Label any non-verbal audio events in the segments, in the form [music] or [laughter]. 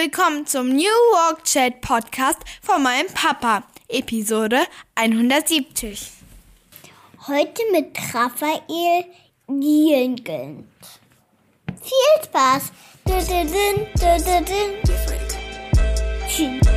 Willkommen zum New Work Chat Podcast von meinem Papa, Episode 170. Heute mit Raphael Gielgend. Viel Spaß! Du,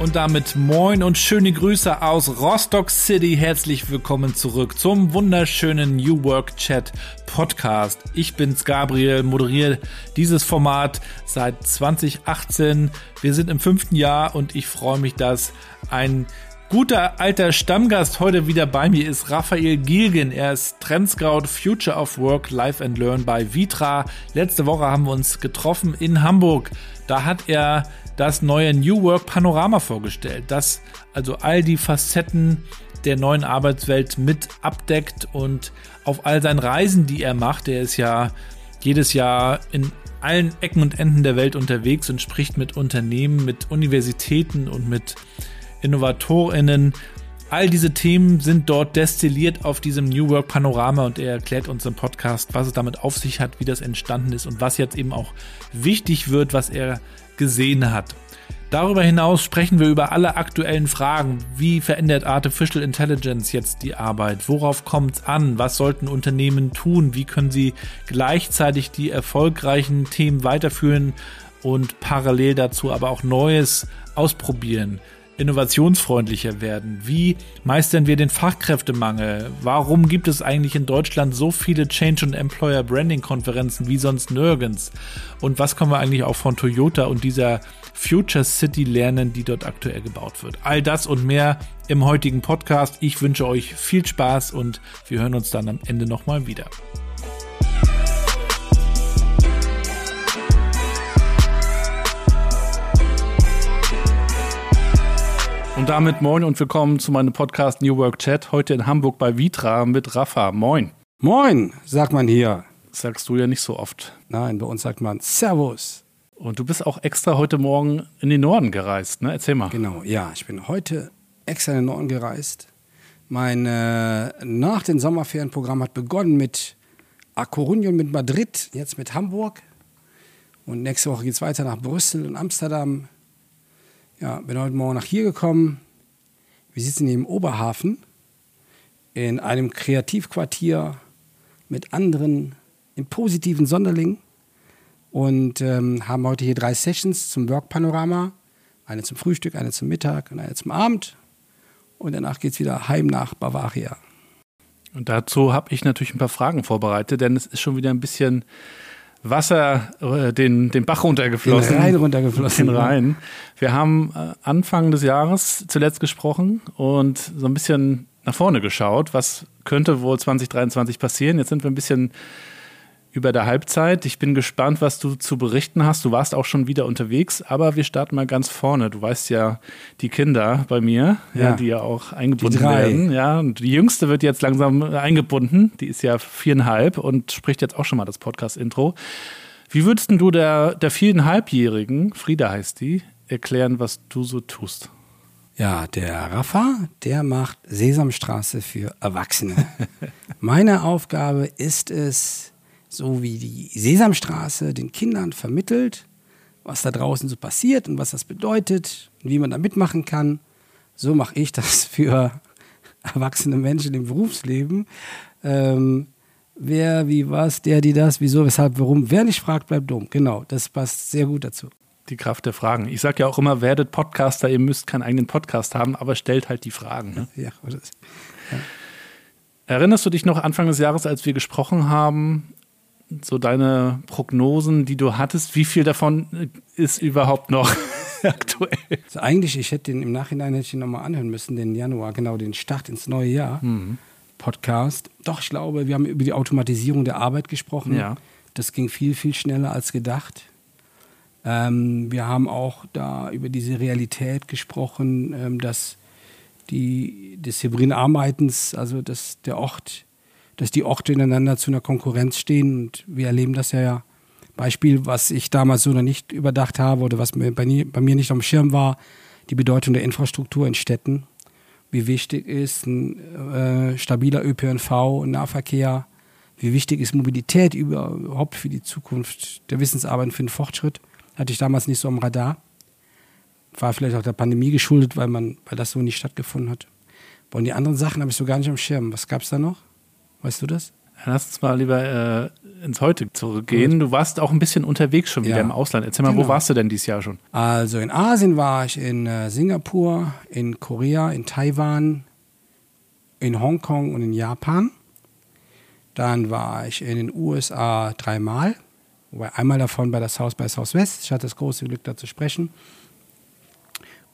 Und damit moin und schöne Grüße aus Rostock City. Herzlich willkommen zurück zum wunderschönen New Work Chat Podcast. Ich bin's Gabriel, moderiere dieses Format seit 2018. Wir sind im fünften Jahr und ich freue mich, dass ein guter alter Stammgast heute wieder bei mir ist Raphael Gilgen. Er ist Trendscout Future of Work Live and Learn bei Vitra. Letzte Woche haben wir uns getroffen in Hamburg. Da hat er das neue New Work Panorama vorgestellt, das also all die Facetten der neuen Arbeitswelt mit abdeckt und auf all seinen Reisen, die er macht, der ist ja jedes Jahr in allen Ecken und Enden der Welt unterwegs und spricht mit Unternehmen, mit Universitäten und mit Innovatorinnen. All diese Themen sind dort destilliert auf diesem New Work Panorama und er erklärt uns im Podcast, was es damit auf sich hat, wie das entstanden ist und was jetzt eben auch wichtig wird, was er gesehen hat. Darüber hinaus sprechen wir über alle aktuellen Fragen. Wie verändert Artificial Intelligence jetzt die Arbeit? Worauf kommt es an? Was sollten Unternehmen tun? Wie können sie gleichzeitig die erfolgreichen Themen weiterführen und parallel dazu aber auch Neues ausprobieren? Innovationsfreundlicher werden? Wie meistern wir den Fachkräftemangel? Warum gibt es eigentlich in Deutschland so viele Change- und Employer Branding Konferenzen wie sonst nirgends? Und was können wir eigentlich auch von Toyota und dieser Future City lernen, die dort aktuell gebaut wird? All das und mehr im heutigen Podcast. Ich wünsche euch viel Spaß und wir hören uns dann am Ende nochmal wieder. Und damit moin und willkommen zu meinem Podcast New Work Chat. Heute in Hamburg bei Vitra mit Rafa. Moin. Moin, sagt man hier. Das sagst du ja nicht so oft. Nein, bei uns sagt man Servus. Und du bist auch extra heute Morgen in den Norden gereist, ne? Erzähl mal. Genau, ja, ich bin heute extra in den Norden gereist. Mein äh, nach den Sommerferienprogramm hat begonnen mit A Coruña mit Madrid, jetzt mit Hamburg. Und nächste Woche geht es weiter nach Brüssel und Amsterdam. Ja, bin heute Morgen nach hier gekommen. Wir sitzen hier im Oberhafen in einem Kreativquartier mit anderen im positiven Sonderling und ähm, haben heute hier drei Sessions zum Work-Panorama. Eine zum Frühstück, eine zum Mittag und eine zum Abend. Und danach geht es wieder heim nach Bavaria. Und dazu habe ich natürlich ein paar Fragen vorbereitet, denn es ist schon wieder ein bisschen Wasser äh, den, den Bach runtergeflossen. Den Rhein runtergeflossen. Den Rhein. Wir haben äh, Anfang des Jahres zuletzt gesprochen und so ein bisschen nach vorne geschaut. Was könnte wohl 2023 passieren? Jetzt sind wir ein bisschen über der Halbzeit. Ich bin gespannt, was du zu berichten hast. Du warst auch schon wieder unterwegs, aber wir starten mal ganz vorne. Du weißt ja, die Kinder bei mir, ja. Ja, die ja auch eingebunden werden. Ja, und die jüngste wird jetzt langsam eingebunden. Die ist ja viereinhalb und spricht jetzt auch schon mal das Podcast-Intro. Wie würdest du der, der viereinhalbjährigen, Frieda heißt die, erklären, was du so tust? Ja, der Rafa, der macht Sesamstraße für Erwachsene. [laughs] Meine Aufgabe ist es, so wie die Sesamstraße den Kindern vermittelt, was da draußen so passiert und was das bedeutet und wie man da mitmachen kann. So mache ich das [laughs] für erwachsene Menschen im Berufsleben. Ähm, wer, wie, was, der, die, das, wieso, weshalb, warum. Wer nicht fragt, bleibt dumm. Genau, das passt sehr gut dazu. Die Kraft der Fragen. Ich sage ja auch immer, werdet Podcaster, ihr müsst keinen eigenen Podcast haben, aber stellt halt die Fragen. Ne? Ja, ja. Erinnerst du dich noch Anfang des Jahres, als wir gesprochen haben, so deine Prognosen, die du hattest, wie viel davon ist überhaupt noch [laughs] aktuell? Also eigentlich, ich hätte den im Nachhinein hätte ich ihn nochmal anhören müssen, den Januar, genau, den Start ins neue Jahr. Mhm. Podcast. Doch, ich glaube, wir haben über die Automatisierung der Arbeit gesprochen. Ja. Das ging viel, viel schneller als gedacht. Ähm, wir haben auch da über diese Realität gesprochen, ähm, dass die, des hybriden Arbeitens, also dass der Ort dass die Orte ineinander zu einer Konkurrenz stehen. Und wir erleben das ja. Beispiel, was ich damals so noch nicht überdacht habe oder was bei, bei mir nicht auf dem Schirm war, die Bedeutung der Infrastruktur in Städten, wie wichtig ist ein äh, stabiler ÖPNV, Nahverkehr, wie wichtig ist Mobilität überhaupt für die Zukunft der Wissensarbeit und für den Fortschritt. Hatte ich damals nicht so am Radar. War vielleicht auch der Pandemie geschuldet, weil, man, weil das so nicht stattgefunden hat. Und die anderen Sachen habe ich so gar nicht am Schirm. Was gab es da noch? Weißt du das? Lass uns mal lieber äh, ins Heute zurückgehen. Du warst auch ein bisschen unterwegs schon wieder Ja. im Ausland. Erzähl mal, Genau. wo warst du denn dieses Jahr schon? Also in Asien war ich in äh, Singapur, in Korea, in Taiwan, in Hongkong und in Japan. Dann war ich in den USA dreimal, wobei einmal davon bei der South by Southwest. Ich hatte das große Glück, da zu sprechen.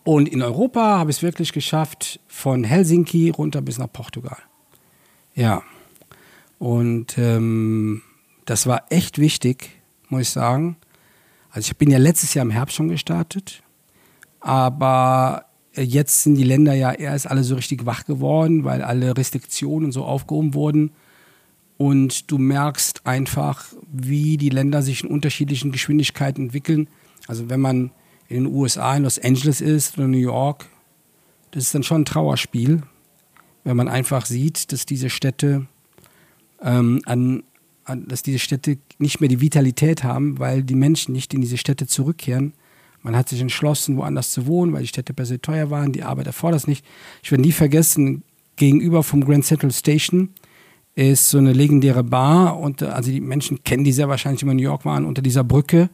Und in Europa habe ich es wirklich geschafft, von Helsinki runter bis nach Portugal. Ja. Und ähm, das war echt wichtig, muss ich sagen. Also ich bin ja letztes Jahr im Herbst schon gestartet, aber äh, jetzt sind die Länder ja erst alle so richtig wach geworden, weil alle Restriktionen so aufgehoben wurden. Und du merkst einfach, wie die Länder sich in unterschiedlichen Geschwindigkeiten entwickeln. Also wenn man in den USA, in Los Angeles ist oder New York, das ist dann schon ein Trauerspiel, wenn man einfach sieht, dass diese Städte ähm, an, an, dass diese Städte nicht mehr die Vitalität haben, weil die Menschen nicht in diese Städte zurückkehren. Man hat sich entschlossen, woanders zu wohnen, weil die Städte per se teuer waren, die Arbeit erfordert es nicht. Ich werde nie vergessen, gegenüber vom Grand Central Station ist so eine legendäre Bar und äh, also die Menschen kennen die sehr wahrscheinlich, die in New York waren, unter dieser Brücke.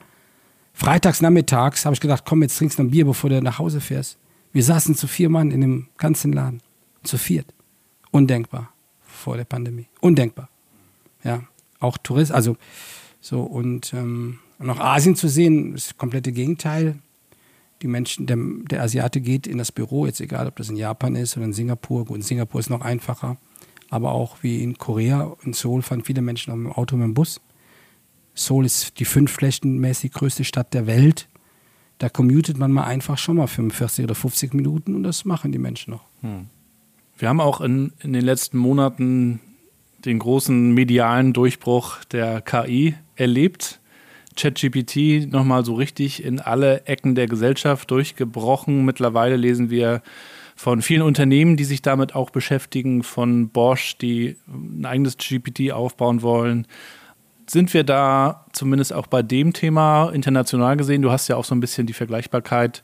Freitags nachmittags habe ich gedacht, komm, jetzt trinkst du ein Bier, bevor du nach Hause fährst. Wir saßen zu vier Mann in dem ganzen Laden. Zu viert. Undenkbar vor der Pandemie. Undenkbar. Ja, auch Tourist, also so und ähm, noch Asien zu sehen, ist das komplette Gegenteil. Die Menschen, der, der Asiate geht in das Büro, jetzt egal, ob das in Japan ist oder in Singapur. Gut, in Singapur ist noch einfacher, aber auch wie in Korea, in Seoul fahren viele Menschen mit dem Auto, mit dem Bus. Seoul ist die fünfflächenmäßig größte Stadt der Welt. Da commutet man mal einfach schon mal 45 oder 50 Minuten und das machen die Menschen noch. Wir haben auch in, in den letzten Monaten den großen medialen Durchbruch der KI erlebt. ChatGPT nochmal so richtig in alle Ecken der Gesellschaft durchgebrochen. Mittlerweile lesen wir von vielen Unternehmen, die sich damit auch beschäftigen, von Bosch, die ein eigenes GPT aufbauen wollen. Sind wir da zumindest auch bei dem Thema international gesehen? Du hast ja auch so ein bisschen die Vergleichbarkeit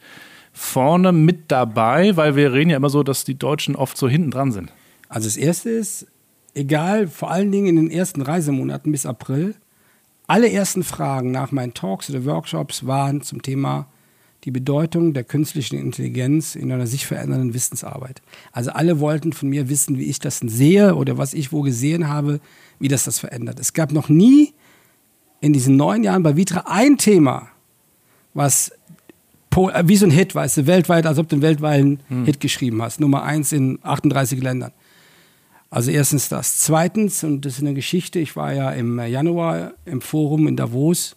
vorne mit dabei, weil wir reden ja immer so, dass die Deutschen oft so hinten dran sind. Also das erste ist, egal, vor allen Dingen in den ersten Reisemonaten bis April, alle ersten Fragen nach meinen Talks oder Workshops waren zum Thema die Bedeutung der künstlichen Intelligenz in einer sich verändernden Wissensarbeit. Also alle wollten von mir wissen, wie ich das sehe oder was ich wo gesehen habe, wie das das verändert. Es gab noch nie in diesen neun Jahren bei Vitra ein Thema, was äh, wie so ein Hit, weißt du, weltweit, als ob du einen weltweiten Hit geschrieben hast. Nummer eins in 38 Ländern. Also erstens das. Zweitens, und das ist eine Geschichte, ich war ja im Januar im Forum in Davos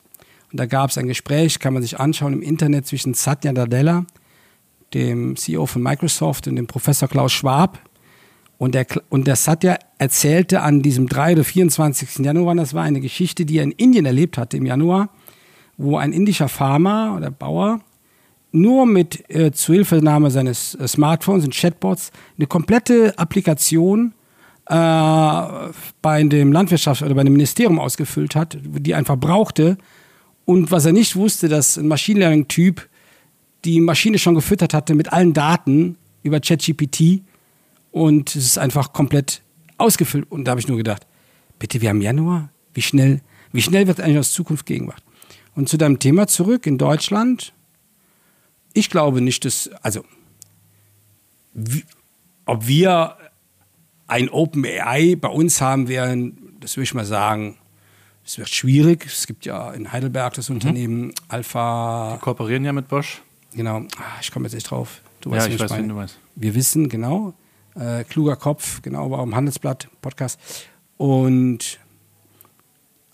und da gab es ein Gespräch, kann man sich anschauen im Internet zwischen Satya Nadella, dem CEO von Microsoft, und dem Professor Klaus Schwab. Und der, und der Satya erzählte an diesem 3. oder 24. Januar, das war eine Geschichte, die er in Indien erlebt hatte im Januar, wo ein indischer Farmer oder Bauer nur mit äh, Zuhilfenahme seines äh, Smartphones und Chatbots eine komplette Applikation äh, bei dem Landwirtschafts- oder bei dem Ministerium ausgefüllt hat, die einfach brauchte. Und was er nicht wusste, dass ein Machine Learning-Typ die Maschine schon gefüttert hatte mit allen Daten über ChatGPT und es ist einfach komplett ausgefüllt. Und da habe ich nur gedacht, bitte, wir haben Januar, wie schnell, wie schnell wird eigentlich aus Zukunft Gegenwart? Und zu deinem Thema zurück in Deutschland, ich glaube nicht, dass, also, wie, ob wir ein Open AI bei uns haben werden, das würde ich mal sagen, es wird schwierig. Es gibt ja in Heidelberg das Unternehmen Alpha, Wir kooperieren ja mit Bosch. genau, ah, ich komme jetzt nicht drauf. Du Ja, weißt, ich wie weiß, wen du meinst. Wir wissen, genau, äh, kluger Kopf, genau, war im Handelsblatt Podcast. Und,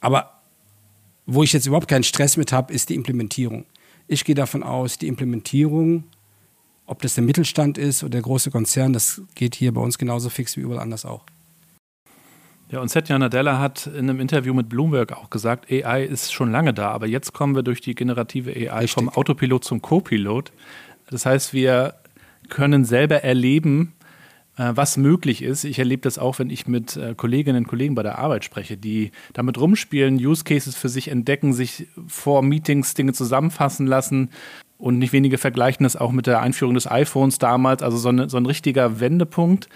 aber wo ich jetzt überhaupt keinen Stress mit habe, ist die Implementierung. Ich gehe davon aus, die Implementierung, ob das der Mittelstand ist oder der große Konzern, das geht hier bei uns genauso fix wie überall anders auch. Ja, und Satya Nadella hat in einem Interview mit Bloomberg auch gesagt, AI ist schon lange da, aber jetzt kommen wir durch die generative AI Richtig. vom Autopilot zum Copilot. Das heißt, wir können selber erleben, äh, was möglich ist. Ich erlebe das auch, wenn ich mit äh, Kolleginnen und Kollegen bei der Arbeit spreche, die damit rumspielen, Use Cases für sich entdecken, sich vor Meetings Dinge zusammenfassen lassen. Und nicht wenige vergleichen das auch mit der Einführung des iPhones damals, also so, eine, so ein richtiger Wendepunkt.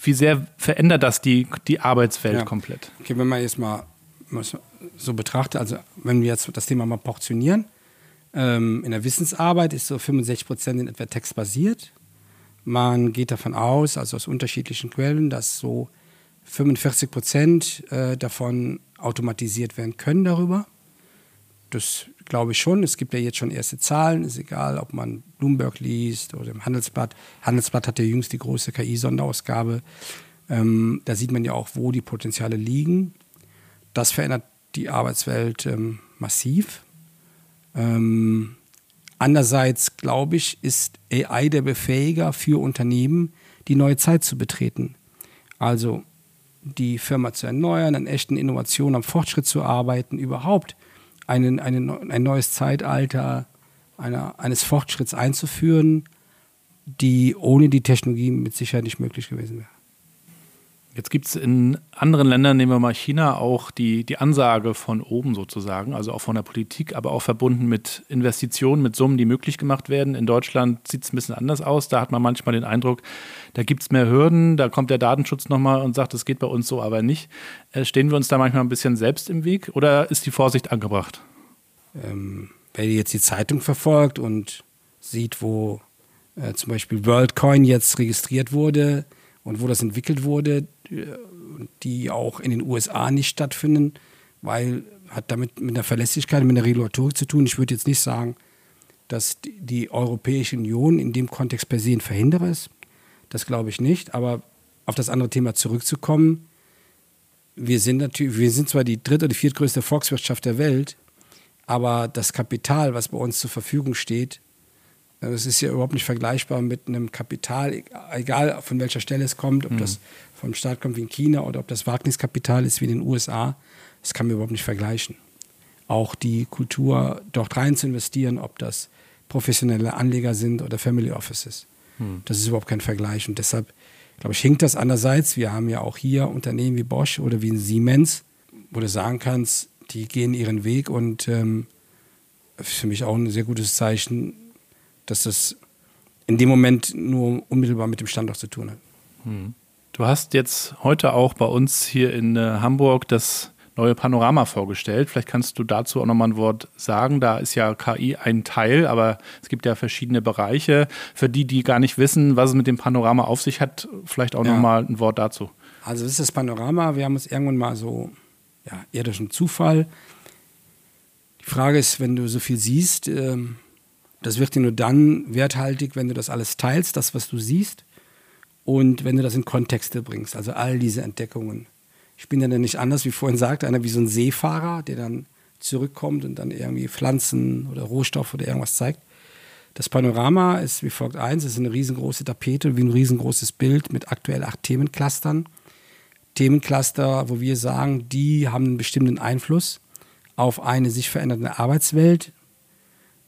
Wie sehr verändert das die, die Arbeitswelt ja. komplett? Okay, wenn man jetzt mal so betrachtet, also wenn wir jetzt das Thema mal portionieren, ähm, in der Wissensarbeit ist so 65 Prozent in etwa textbasiert. Man geht davon aus, also aus unterschiedlichen Quellen, dass so 45 Prozent äh, davon automatisiert werden können darüber. Das glaube ich schon. Es gibt ja jetzt schon erste Zahlen. Ist egal, ob man Bloomberg liest oder im Handelsblatt. Handelsblatt hat ja jüngst die große KI-Sonderausgabe. Ähm, da sieht man ja auch, wo die Potenziale liegen. Das verändert die Arbeitswelt ähm, massiv. Ähm, andererseits, glaube ich, ist AI der Befähiger für Unternehmen, die neue Zeit zu betreten. Also die Firma zu erneuern, an echten Innovationen, am Fortschritt zu arbeiten, überhaupt einen, einen, ein neues Zeitalter einer, eines Fortschritts einzuführen, die ohne die Technologie mit Sicherheit nicht möglich gewesen wäre. Jetzt gibt es in anderen Ländern, nehmen wir mal China, auch die, die Ansage von oben sozusagen, also auch von der Politik, aber auch verbunden mit Investitionen, mit Summen, die möglich gemacht werden. In Deutschland sieht es ein bisschen anders aus. Da hat man manchmal den Eindruck, da gibt es mehr Hürden, da kommt der Datenschutz nochmal und sagt, es geht bei uns so aber nicht. Äh, stehen wir uns da manchmal ein bisschen selbst im Weg oder ist die Vorsicht angebracht? Ähm, wer jetzt die Zeitung verfolgt und sieht, wo äh, zum Beispiel WorldCoin jetzt registriert wurde, und wo das entwickelt wurde, die auch in den USA nicht stattfinden, weil hat damit mit der Verlässlichkeit, mit der Regulatorik zu tun. Ich würde jetzt nicht sagen, dass die Europäische Union in dem Kontext per se ein Verhinderer ist. Das glaube ich nicht. Aber auf das andere Thema zurückzukommen, wir sind natürlich, wir sind zwar die dritte oder viertgrößte Volkswirtschaft der Welt, aber das Kapital, was bei uns zur Verfügung steht, es ist ja überhaupt nicht vergleichbar mit einem Kapital, egal von welcher Stelle es kommt, ob mhm. das vom Staat kommt wie in China oder ob das Wagniskapital ist wie in den USA. Das kann man überhaupt nicht vergleichen. Auch die Kultur dort rein zu investieren, ob das professionelle Anleger sind oder Family Offices. Mhm. Das ist überhaupt kein Vergleich. Und deshalb, glaube ich, hinkt das andererseits. Wir haben ja auch hier Unternehmen wie Bosch oder wie Siemens, wo du sagen kannst, die gehen ihren Weg und ähm, für mich auch ein sehr gutes Zeichen, dass das in dem Moment nur unmittelbar mit dem Standort zu tun hat. Hm. Du hast jetzt heute auch bei uns hier in äh, Hamburg das neue Panorama vorgestellt. Vielleicht kannst du dazu auch nochmal ein Wort sagen. Da ist ja KI ein Teil, aber es gibt ja verschiedene Bereiche. Für die, die gar nicht wissen, was es mit dem Panorama auf sich hat, vielleicht auch ja. nochmal ein Wort dazu. Also das ist das Panorama. Wir haben uns irgendwann mal so, ja, eher durch einen Zufall. Die Frage ist, wenn du so viel siehst, ähm, das wird dir nur dann werthaltig, wenn du das alles teilst, das, was du siehst, und wenn du das in Kontexte bringst, also all diese Entdeckungen. Ich bin ja dann nicht anders, wie vorhin sagte, einer wie so ein Seefahrer, der dann zurückkommt und dann irgendwie Pflanzen oder Rohstoff oder irgendwas zeigt. Das Panorama ist wie folgt eins, es ist eine riesengroße Tapete, wie ein riesengroßes Bild mit aktuell acht Themenclustern. Themencluster, wo wir sagen, die haben einen bestimmten Einfluss auf eine sich verändernde Arbeitswelt.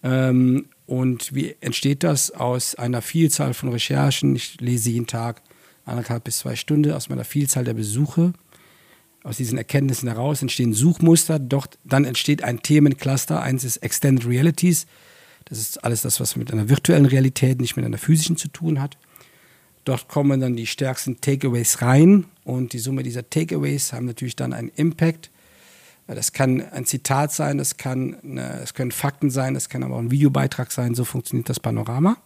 Ähm, und wie entsteht das? Aus einer Vielzahl von Recherchen. Ich lese jeden Tag anderthalb bis zwei Stunden aus meiner Vielzahl der Besuche. Aus diesen Erkenntnissen heraus entstehen Suchmuster. Doch dann entsteht ein Themencluster. Eins ist Extended Realities. Das ist alles das, was mit einer virtuellen Realität, nicht mit einer physischen zu tun hat. Dort kommen dann die stärksten Takeaways rein und die Summe dieser Takeaways haben natürlich dann einen Impact das kann ein Zitat sein, das, kann eine, das können Fakten sein, das kann aber auch ein Videobeitrag sein. So funktioniert das Panorama.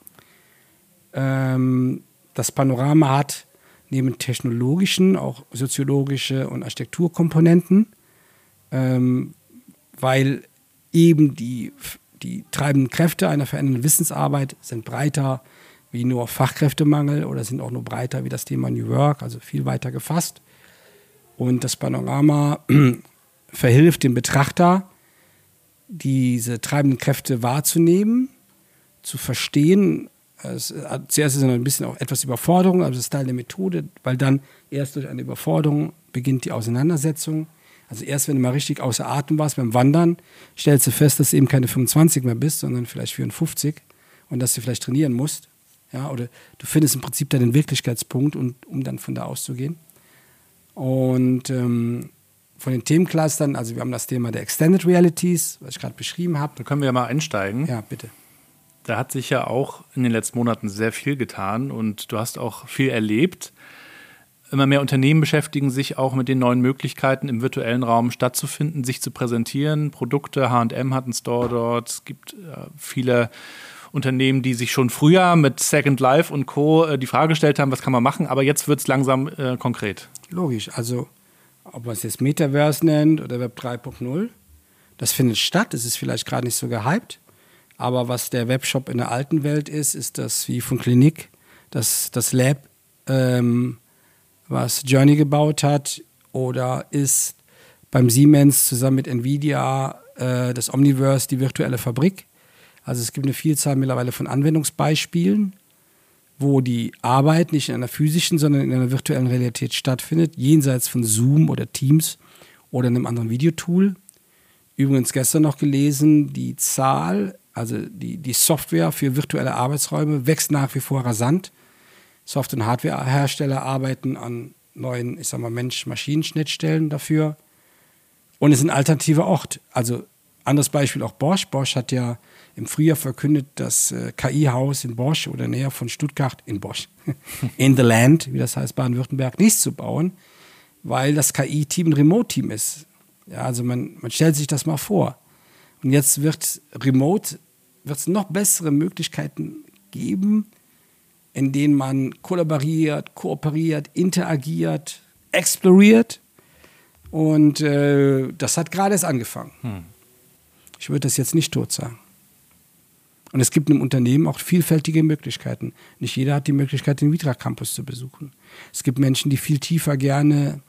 Ähm, das Panorama hat neben technologischen auch soziologische und Architekturkomponenten, ähm, weil eben die, die treibenden Kräfte einer verändernden Wissensarbeit sind breiter wie nur Fachkräftemangel oder sind auch nur breiter wie das Thema New Work, also viel weiter gefasst. Und das Panorama verhilft dem Betrachter, diese treibenden Kräfte wahrzunehmen, zu verstehen. Es, zuerst ist es ein bisschen auch etwas Überforderung, aber das ist Teil der Methode, weil dann erst durch eine Überforderung beginnt die Auseinandersetzung. Also erst wenn du mal richtig außer Atem warst beim Wandern, stellst du fest, dass du eben keine 25 mehr bist, sondern vielleicht 54 und dass du vielleicht trainieren musst. Ja, oder du findest im Prinzip deinen Wirklichkeitspunkt, und, um dann von da auszugehen. Und ähm, von den Themenclustern, also wir haben das Thema der Extended Realities, was ich gerade beschrieben habe. Da können wir ja mal einsteigen. Ja, bitte. Da hat sich ja auch in den letzten Monaten sehr viel getan und du hast auch viel erlebt. Immer mehr Unternehmen beschäftigen sich auch mit den neuen Möglichkeiten, im virtuellen Raum stattzufinden, sich zu präsentieren. Produkte, HM hat einen Store dort. Es gibt äh, viele Unternehmen, die sich schon früher mit Second Life und Co. Äh, die Frage gestellt haben, was kann man machen, aber jetzt wird es langsam äh, konkret. Logisch, also ob man es jetzt Metaverse nennt oder Web 3.0, das findet statt. Es ist vielleicht gerade nicht so gehypt, aber was der Webshop in der alten Welt ist, ist das wie von Klinik, das, das Lab, ähm, was Journey gebaut hat, oder ist beim Siemens zusammen mit Nvidia äh, das Omniverse die virtuelle Fabrik. Also es gibt eine Vielzahl mittlerweile von Anwendungsbeispielen, wo die Arbeit nicht in einer physischen, sondern in einer virtuellen Realität stattfindet, jenseits von Zoom oder Teams oder einem anderen Videotool. Übrigens gestern noch gelesen, die Zahl, also die, die Software für virtuelle Arbeitsräume wächst nach wie vor rasant. Software- und Hardwarehersteller arbeiten an neuen, ich sag mal, Mensch-Maschinen-Schnittstellen dafür. Und es ist ein alternativer Ort. Also anderes Beispiel auch Bosch. Bosch hat ja im Frühjahr verkündet, das äh, KI-Haus in Bosch oder näher von Stuttgart in Bosch, [laughs] in the Land, wie das heißt, Baden-Württemberg, nicht zu bauen, weil das KI-Team ein Remote-Team ist. Ja, also man, man stellt sich das mal vor. Und jetzt wird Remote, wird es noch bessere Möglichkeiten geben, in denen man kollaboriert, kooperiert, interagiert, exploriert. Und äh, das hat gerade erst angefangen. Hm. Ich würde das jetzt nicht tot sagen. Und es gibt im Unternehmen auch vielfältige Möglichkeiten. Nicht jeder hat die Möglichkeit, den Vitra Campus zu besuchen. Es gibt Menschen, die viel tiefer gerne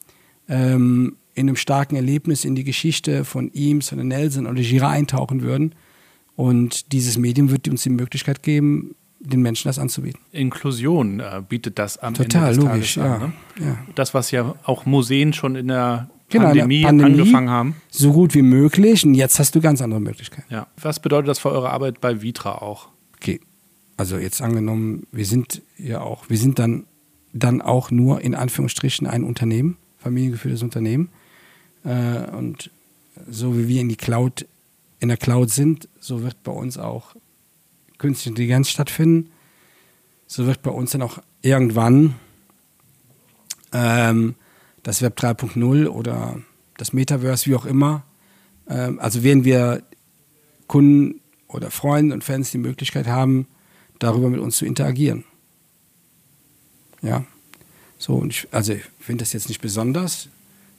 ähm, in einem starken Erlebnis in die Geschichte von Eames, von Nelson oder Gira eintauchen würden. Und dieses Medium wird uns die Möglichkeit geben, den Menschen das anzubieten. Inklusion äh, bietet das am Total, Ende logisch, ja, an. Ne? ja. Das, was ja auch Museen schon in der Genau, Pandemie, Pandemie angefangen haben. So gut wie möglich. Und jetzt hast du ganz andere Möglichkeiten. Ja. Was bedeutet das für eure Arbeit bei Vitra auch? Okay. Also jetzt angenommen, wir sind ja auch, wir sind dann, dann auch nur in Anführungsstrichen ein Unternehmen, familiengeführtes Unternehmen. Äh, und so wie wir in die Cloud, in der Cloud sind, so wird bei uns auch künstliche Intelligenz stattfinden. So wird bei uns dann auch irgendwann ähm, das Web 3.0 oder das Metaverse, wie auch immer. Ähm, also werden wir Kunden oder Freunde und Fans die Möglichkeit haben, darüber mit uns zu interagieren. Ja. So, und ich, also ich finde das jetzt nicht besonders,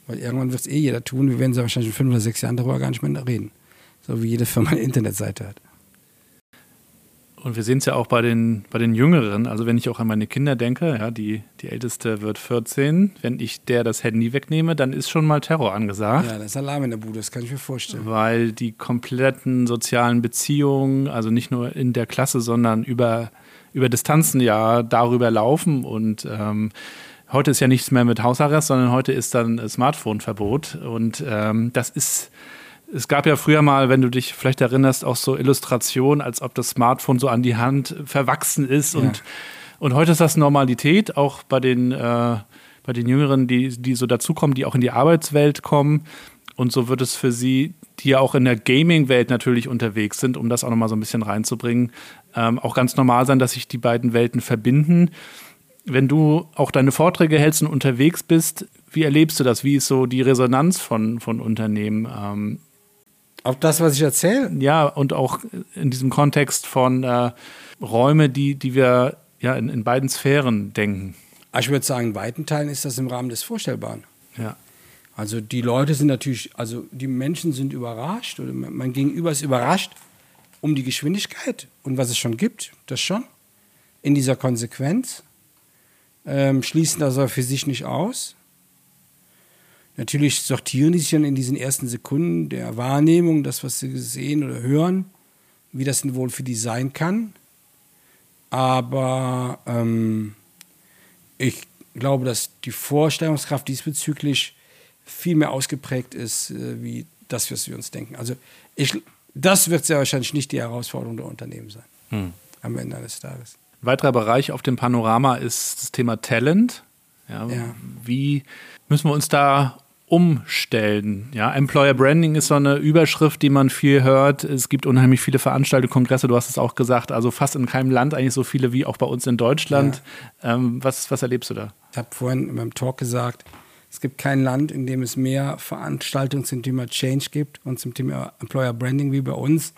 weil irgendwann wird es eh jeder tun. Wir werden ja wahrscheinlich in fünf oder sechs Jahren darüber gar nicht mehr reden. So wie jede Firma eine Internetseite hat. Und wir sehen es ja auch bei den, bei den Jüngeren. Also wenn ich auch an meine Kinder denke, ja, die, die älteste wird 14. Wenn ich der das Handy wegnehme, dann ist schon mal Terror angesagt. Ja, das ist Alarm in der Bude, das kann ich mir vorstellen. Weil die kompletten sozialen Beziehungen, also nicht nur in der Klasse, sondern über, über Distanzen ja darüber laufen. Und ähm, heute ist ja nichts mehr mit Hausarrest, sondern heute ist dann Smartphone-Verbot. Und ähm, das ist es gab ja früher mal, wenn du dich vielleicht erinnerst, auch so Illustrationen, als ob das Smartphone so an die Hand verwachsen ist. Und, ja. und heute ist das Normalität, auch bei den, äh, bei den Jüngeren, die, die so dazukommen, die auch in die Arbeitswelt kommen. Und so wird es für sie, die ja auch in der Gaming-Welt natürlich unterwegs sind, um das auch nochmal so ein bisschen reinzubringen, ähm, auch ganz normal sein, dass sich die beiden Welten verbinden. Wenn du auch deine Vorträge hältst und unterwegs bist, wie erlebst du das? Wie ist so die Resonanz von, von Unternehmen? Ähm, auf das, was ich erzähle? Ja, und auch in diesem Kontext von äh, Räume, die, die wir ja in, in beiden Sphären denken. Ah, ich würde sagen, in weiten Teilen ist das im Rahmen des Vorstellbaren. Ja. Also die Leute sind natürlich, also die Menschen sind überrascht oder mein Gegenüber ist überrascht um die Geschwindigkeit und was es schon gibt, das schon. In dieser Konsequenz ähm, schließen das aber für sich nicht aus. Natürlich sortieren die sich dann in diesen ersten Sekunden der Wahrnehmung, das, was sie sehen oder hören, wie das denn wohl für die sein kann. Aber ähm, ich glaube, dass die Vorstellungskraft diesbezüglich viel mehr ausgeprägt ist, äh, wie das, was wir uns denken. Also ich, das wird sehr wahrscheinlich nicht die Herausforderung der Unternehmen sein. Hm. Am Ende eines Tages. Ein weiterer Bereich auf dem Panorama ist das Thema Talent. Ja, Ja. Wie müssen wir uns da umstellen? Ja, Employer Branding ist so eine Überschrift, die man viel hört. Es gibt unheimlich viele Veranstaltungen, Kongresse, du hast es auch gesagt, also fast in keinem Land eigentlich so viele wie auch bei uns in Deutschland. Ähm, was, was erlebst du da? Ich habe vorhin in meinem Talk gesagt, es gibt kein Land, in dem es mehr Veranstaltungen zum Thema Change gibt und zum Thema Employer Branding wie bei uns.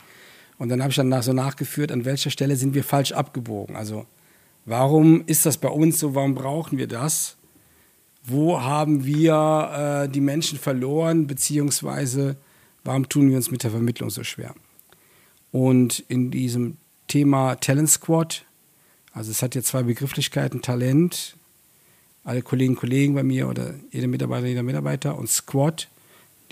Und dann habe ich dann nach, so nachgeführt, an welcher Stelle sind wir falsch abgebogen. Also warum ist das bei uns so, warum brauchen wir das? Wo haben wir äh, die Menschen verloren, beziehungsweise warum tun wir uns mit der Vermittlung so schwer? Und in diesem Thema Talent Squad, also es hat ja zwei Begrifflichkeiten, Talent, alle Kolleginnen und Kollegen bei mir oder jede Mitarbeiter, jeder Mitarbeiter und Squad,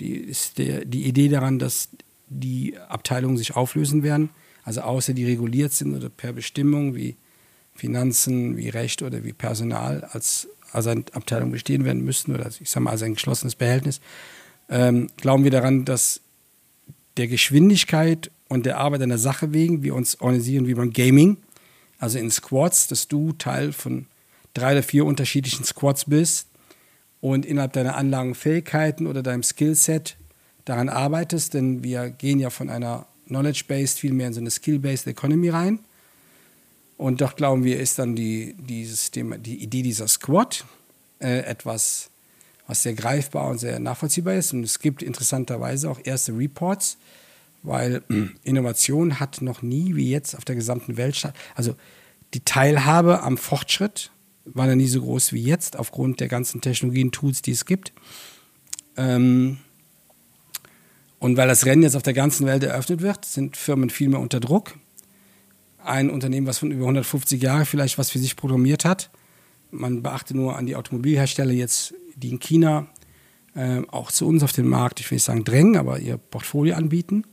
die ist der, die Idee daran, dass die Abteilungen sich auflösen werden, also außer die reguliert sind oder per Bestimmung wie Finanzen, wie Recht oder wie Personal als, als eine Abteilung bestehen werden müssten oder ich sage mal als ein geschlossenes Behältnis, ähm, glauben wir daran, dass der Geschwindigkeit und der Arbeit an der Sache wegen wir uns organisieren wie beim Gaming, also in Squads, dass du Teil von drei oder vier unterschiedlichen Squads bist und innerhalb deiner Anlagenfähigkeiten oder deinem Skillset daran arbeitest, denn wir gehen ja von einer Knowledge-Based viel mehr in so eine Skill-Based Economy rein. Und dort glauben wir, ist dann die, dieses Thema, die Idee dieser Squad äh, etwas, was sehr greifbar und sehr nachvollziehbar ist. Und es gibt interessanterweise auch erste Reports, weil Innovation hat noch nie wie jetzt auf der gesamten Welt statt. Also die Teilhabe am Fortschritt war noch nie so groß wie jetzt, aufgrund der ganzen Technologien, Tools, die es gibt. Ähm, und weil das Rennen jetzt auf der ganzen Welt eröffnet wird, sind Firmen viel mehr unter Druck. Ein Unternehmen, was von über 150 Jahren vielleicht was für sich programmiert hat, man beachte nur an die Automobilhersteller jetzt, die in China äh, auch zu uns auf den Markt, ich will nicht sagen drängen, aber ihr Portfolio anbieten.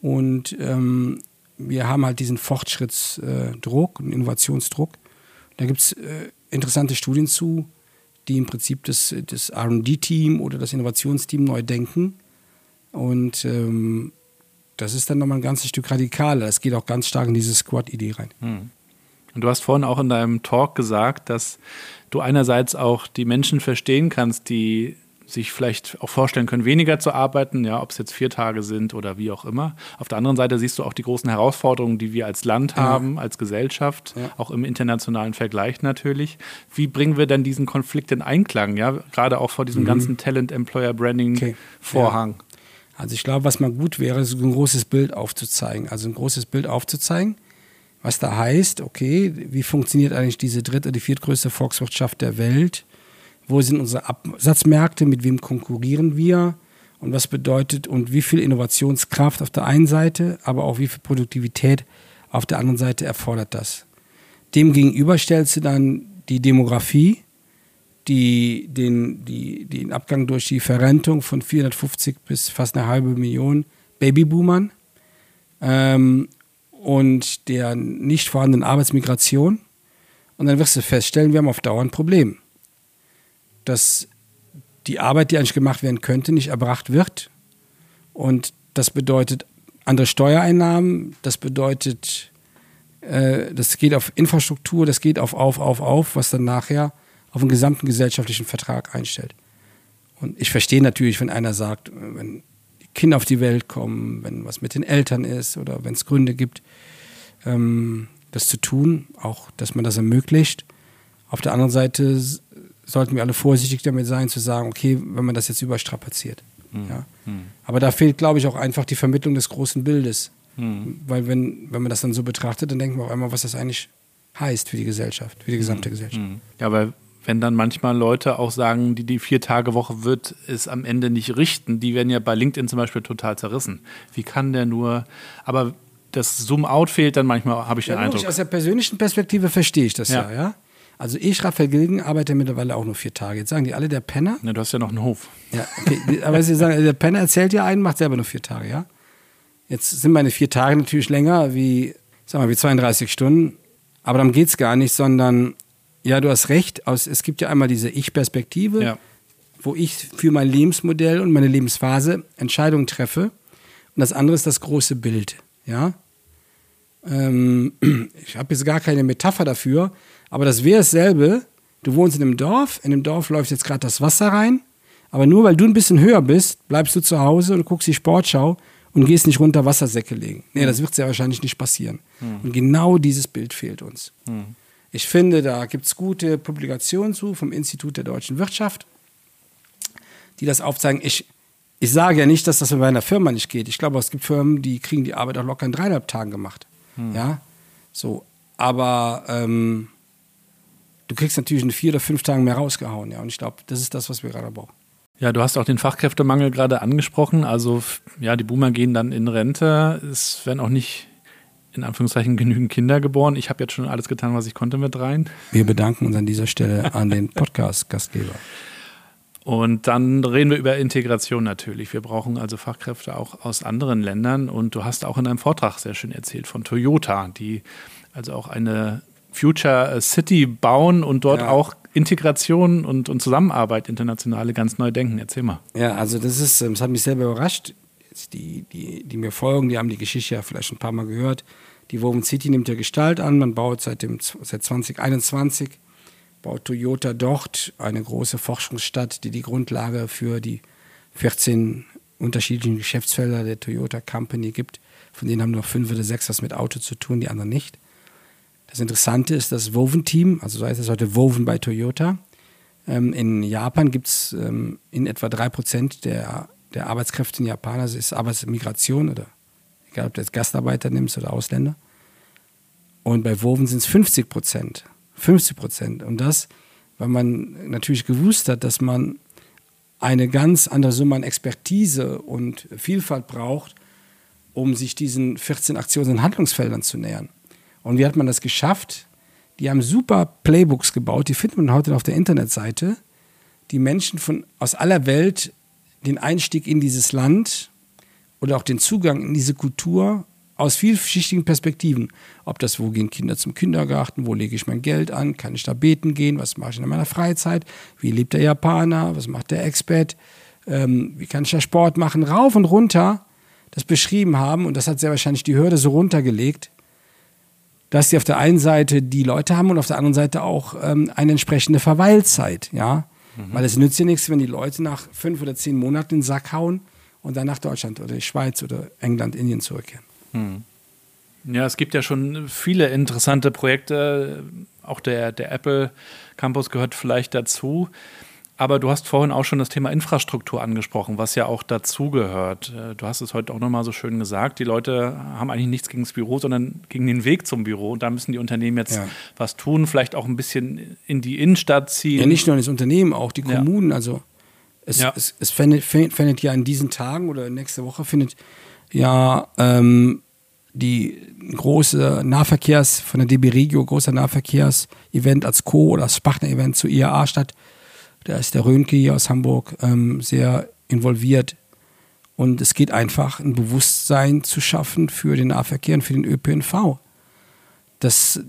Und ähm, wir haben halt diesen Fortschrittsdruck und Innovationsdruck. Da gibt es äh, interessante Studien zu, die im Prinzip das, das RD-Team oder das Innovationsteam neu denken. Und ähm, das ist dann nochmal ein ganzes Stück radikaler. Das geht auch ganz stark in diese Squad-Idee rein. Und du hast vorhin auch in deinem Talk gesagt, dass du einerseits auch die Menschen verstehen kannst, die sich vielleicht auch vorstellen können, weniger zu arbeiten, ja, ob es jetzt vier Tage sind oder wie auch immer. Auf der anderen Seite siehst du auch die großen Herausforderungen, die wir als Land haben, als Gesellschaft, Ja. auch im internationalen Vergleich natürlich. Wie bringen wir denn diesen Konflikt in Einklang, ja, gerade auch vor diesem ganzen Talent-Employer-Branding-Vorhang? Okay. Also ich glaube, was mal gut wäre, ist ein großes Bild aufzuzeigen. Also ein großes Bild aufzuzeigen, was da heißt, okay, wie funktioniert eigentlich diese dritte, die viertgrößte Volkswirtschaft der Welt? Wo sind unsere Absatzmärkte? Mit wem konkurrieren wir? Und was bedeutet und wie viel Innovationskraft auf der einen Seite, aber auch wie viel Produktivität auf der anderen Seite erfordert das? Demgegenüber stellst du dann die Demografie, die, den, die, den Abgang durch die Verrentung von 450 bis fast eine halbe Million Babyboomern ähm, und der nicht vorhandenen Arbeitsmigration. Und dann wirst du feststellen, wir haben auf Dauer ein Problem. Dass die Arbeit, die eigentlich gemacht werden könnte, nicht erbracht wird. Und das bedeutet andere Steuereinnahmen, das bedeutet, äh, das geht auf Infrastruktur, das geht auf, auf, auf, auf, was dann nachher auf den gesamten gesellschaftlichen Vertrag einstellt. Und ich verstehe natürlich, wenn einer sagt, wenn die Kinder auf die Welt kommen, wenn was mit den Eltern ist oder wenn es Gründe gibt, ähm, das zu tun, auch dass man das ermöglicht. Auf der anderen Seite sollten wir alle vorsichtig damit sein, zu sagen, okay, wenn man das jetzt überstrapaziert. Ja. Aber da fehlt, glaube ich, auch einfach die Vermittlung des großen Bildes. Weil wenn, wenn man das dann so betrachtet, dann denken wir auch einmal, was das eigentlich heißt für die Gesellschaft, für die gesamte Gesellschaft. Ja, weil wenn dann manchmal Leute auch sagen, die die Vier-Tage-Woche wird es am Ende nicht richten, die werden ja bei LinkedIn zum Beispiel total zerrissen. Wie kann der nur, aber das Zoom-out fehlt dann manchmal, habe ich den Ja, logisch, Eindruck. aus der persönlichen Perspektive verstehe ich das ja. Ja. ja, Also ich, Raphael Gilgen, arbeite mittlerweile auch nur vier Tage. Jetzt sagen die alle, der Penner. Ja, du hast ja noch einen Hof. Ja, okay. Aber sie sagen, der Penner erzählt ja einen, macht selber nur vier Tage, ja. Jetzt sind meine vier Tage natürlich länger wie, sag mal, wie 32 Stunden. Aber darum geht es gar nicht, sondern, ja, du hast recht, aus, es gibt ja einmal diese Ich-Perspektive, Ja. wo ich für mein Lebensmodell und meine Lebensphase Entscheidungen treffe. Und das andere ist das große Bild, ja. Ähm, [clears throat] ich habe jetzt gar keine Metapher dafür, aber das wäre dasselbe. Du wohnst in einem Dorf, in dem Dorf läuft jetzt gerade das Wasser rein, aber nur weil du ein bisschen höher bist, bleibst du zu Hause und guckst die Sportschau und gehst nicht runter Wassersäcke legen. Nee, das wird sehr wahrscheinlich nicht passieren. Und genau dieses Bild fehlt uns. Ich finde, da gibt es gute Publikationen zu vom Institut der deutschen Wirtschaft, die das aufzeigen. Ich, ich sage ja nicht, dass das bei einer Firma nicht geht. Ich glaube, es gibt Firmen, die kriegen die Arbeit auch locker in dreieinhalb Tagen gemacht. Ja, so. Aber ähm, du kriegst natürlich in vier oder fünf Tagen mehr rausgehauen. Ja, und ich glaube, das ist das, was wir gerade brauchen. Ja, du hast auch den Fachkräftemangel gerade angesprochen. Also ja, die Boomer gehen dann in Rente. Es werden auch nicht in Anführungszeichen genügend Kinder geboren. Ich habe jetzt schon alles getan, was ich konnte mit rein. Wir bedanken uns an dieser Stelle an den Podcast-Gastgeber. Und dann reden wir über Integration natürlich. Wir brauchen also Fachkräfte auch aus anderen Ländern. Und du hast auch in einem Vortrag sehr schön erzählt von Toyota, die also auch eine Future City bauen und dort Ja. auch Integration und, und Zusammenarbeit internationale ganz neu denken. Erzähl mal. Ja, also das ist, ähm, das hat mich selber überrascht. Die, die, die mir folgen, die haben die Geschichte ja vielleicht ein paar Mal gehört. Die Woven City nimmt ja Gestalt an. Man baut seit, dem, seit 2021, baut Toyota dort eine große Forschungsstadt, die die Grundlage für die 14 unterschiedlichen Geschäftsfelder der Toyota Company gibt. Von denen haben nur fünf oder sechs was mit Auto zu tun, die anderen nicht. Das Interessante ist das Woven-Team, also so heißt es heute Woven bei Toyota. Ähm, in Japan gibt es ähm, in etwa 3% der, der Arbeitskräfte in Japan, also ist Arbeitsmigration oder egal ob du jetzt Gastarbeiter nimmst oder Ausländer. Und bei Woven sind es 50 Prozent. 50 Prozent. Und das, weil man natürlich gewusst hat, dass man eine ganz andere Summe an Expertise und Vielfalt braucht, um sich diesen 14 Aktions- und Handlungsfeldern zu nähern. Und wie hat man das geschafft? Die haben super Playbooks gebaut, die findet man heute auf der Internetseite, die Menschen von, aus aller Welt den Einstieg in dieses Land oder auch den Zugang in diese Kultur aus vielschichtigen Perspektiven. Ob das, wo gehen Kinder zum Kindergarten, wo lege ich mein Geld an, kann ich da beten gehen, was mache ich in meiner Freizeit, wie lebt der Japaner, was macht der Expat, ähm, wie kann ich da Sport machen, rauf und runter, das beschrieben haben und das hat sehr wahrscheinlich die Hürde so runtergelegt, dass sie auf der einen Seite die Leute haben und auf der anderen Seite auch ähm, eine entsprechende Verweilzeit, ja. Weil es nützt ja nichts, wenn die Leute nach fünf oder zehn Monaten den Sack hauen und dann nach Deutschland oder die Schweiz oder England, Indien zurückkehren. Ja, es gibt ja schon viele interessante Projekte. Auch der, der Apple Campus gehört vielleicht dazu. Aber du hast vorhin auch schon das Thema Infrastruktur angesprochen, was ja auch dazugehört. Äh, Du hast es heute auch nochmal so schön gesagt. Die Leute haben eigentlich nichts gegen das Büro, sondern gegen den Weg zum Büro. Und da müssen die Unternehmen jetzt Ja. was tun, vielleicht auch ein bisschen in die Innenstadt ziehen. Ja, nicht nur das Unternehmen, auch die Ja. Kommunen. Also es, Ja. es, es findet, findet ja in diesen Tagen oder nächste Woche findet ja ähm, die große Nahverkehrs von der DB Regio, großer Nahverkehrs-Event als Co- oder als Partner-Event zu IAA statt. Da ist der Rönke hier aus Hamburg ähm, sehr involviert. Und es geht einfach, ein Bewusstsein zu schaffen für den Nahverkehr und für den ÖPNV. Dass,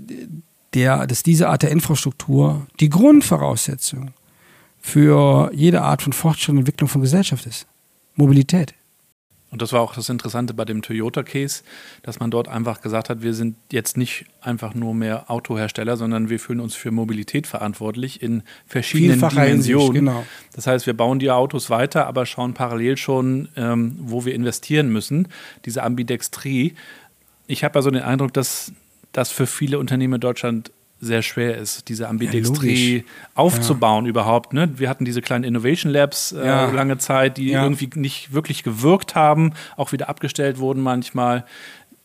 der, dass diese Art der Infrastruktur die Grundvoraussetzung für jede Art von Fortschritt und Entwicklung von Gesellschaft ist. Mobilität. Und das war auch das Interessante bei dem Toyota-Case, dass man dort einfach gesagt hat, wir sind jetzt nicht einfach nur mehr Autohersteller, sondern wir fühlen uns für Mobilität verantwortlich in verschiedenen Dimensionen. genau. Das heißt, wir bauen die Autos weiter, aber schauen parallel schon, ähm, wo wir investieren müssen. Diese Ambidextrie. Ich habe ja so den Eindruck, dass das für viele Unternehmen in Deutschland sehr schwer ist, diese Ambidextrie logisch. aufzubauen überhaupt. Ne? Wir hatten diese kleinen Innovation Labs äh, Ja. lange Zeit, die Ja. irgendwie nicht wirklich gewirkt haben, auch wieder abgestellt wurden manchmal.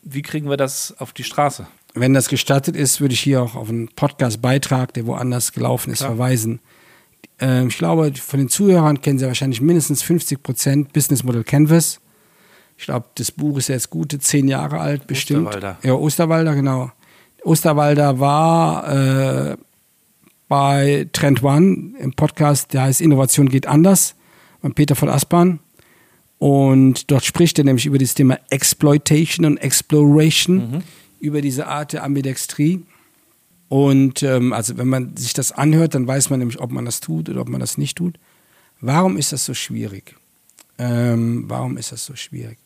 Wie kriegen wir das auf die Straße? Wenn das gestattet ist, würde ich hier auch auf einen Podcast-Beitrag, der woanders gelaufen ist, Klar. verweisen. Ähm, ich glaube, von den Zuhörern kennen Sie wahrscheinlich mindestens 50 Prozent Business Model Canvas. Ich glaube, das Buch ist jetzt gute zehn Jahre alt, bestimmt. Osterwalder. Ja, Osterwalder, genau. Osterwalder war äh, bei Trend One im Podcast, der heißt Innovation geht anders, von Peter von Aspern. Und dort spricht er nämlich über das Thema Exploitation und Exploration, über diese Art der Ambidextrie. Und ähm, also wenn man sich das anhört, dann weiß man nämlich, ob man das tut oder ob man das nicht tut. Warum ist das so schwierig? Ähm, warum ist das so schwierig?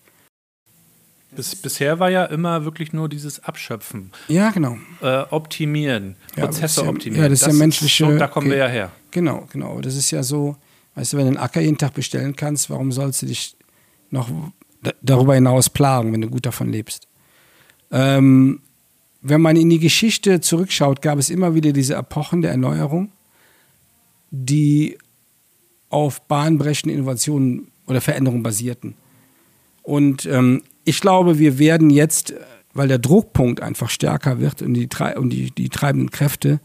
Bis, bisher war ja immer wirklich nur dieses Abschöpfen, Ja, genau. äh, optimieren, Ja, Prozesse das ja- optimieren. ja, das ist ja menschliche- so, da kommen wir okay. ja her. Genau, genau. Das ist ja so, weißt du, wenn du einen Acker jeden Tag bestellen kannst, warum sollst du dich noch da- darüber hinaus plagen, wenn du gut davon lebst? Ähm, wenn man in die Geschichte zurückschaut, gab es immer wieder diese Epochen der Erneuerung, die auf bahnbrechenden Innovationen oder Veränderungen basierten. Und ähm, ich glaube, wir werden jetzt, weil der Druckpunkt einfach stärker wird und die, und die, die treibenden Kräfte,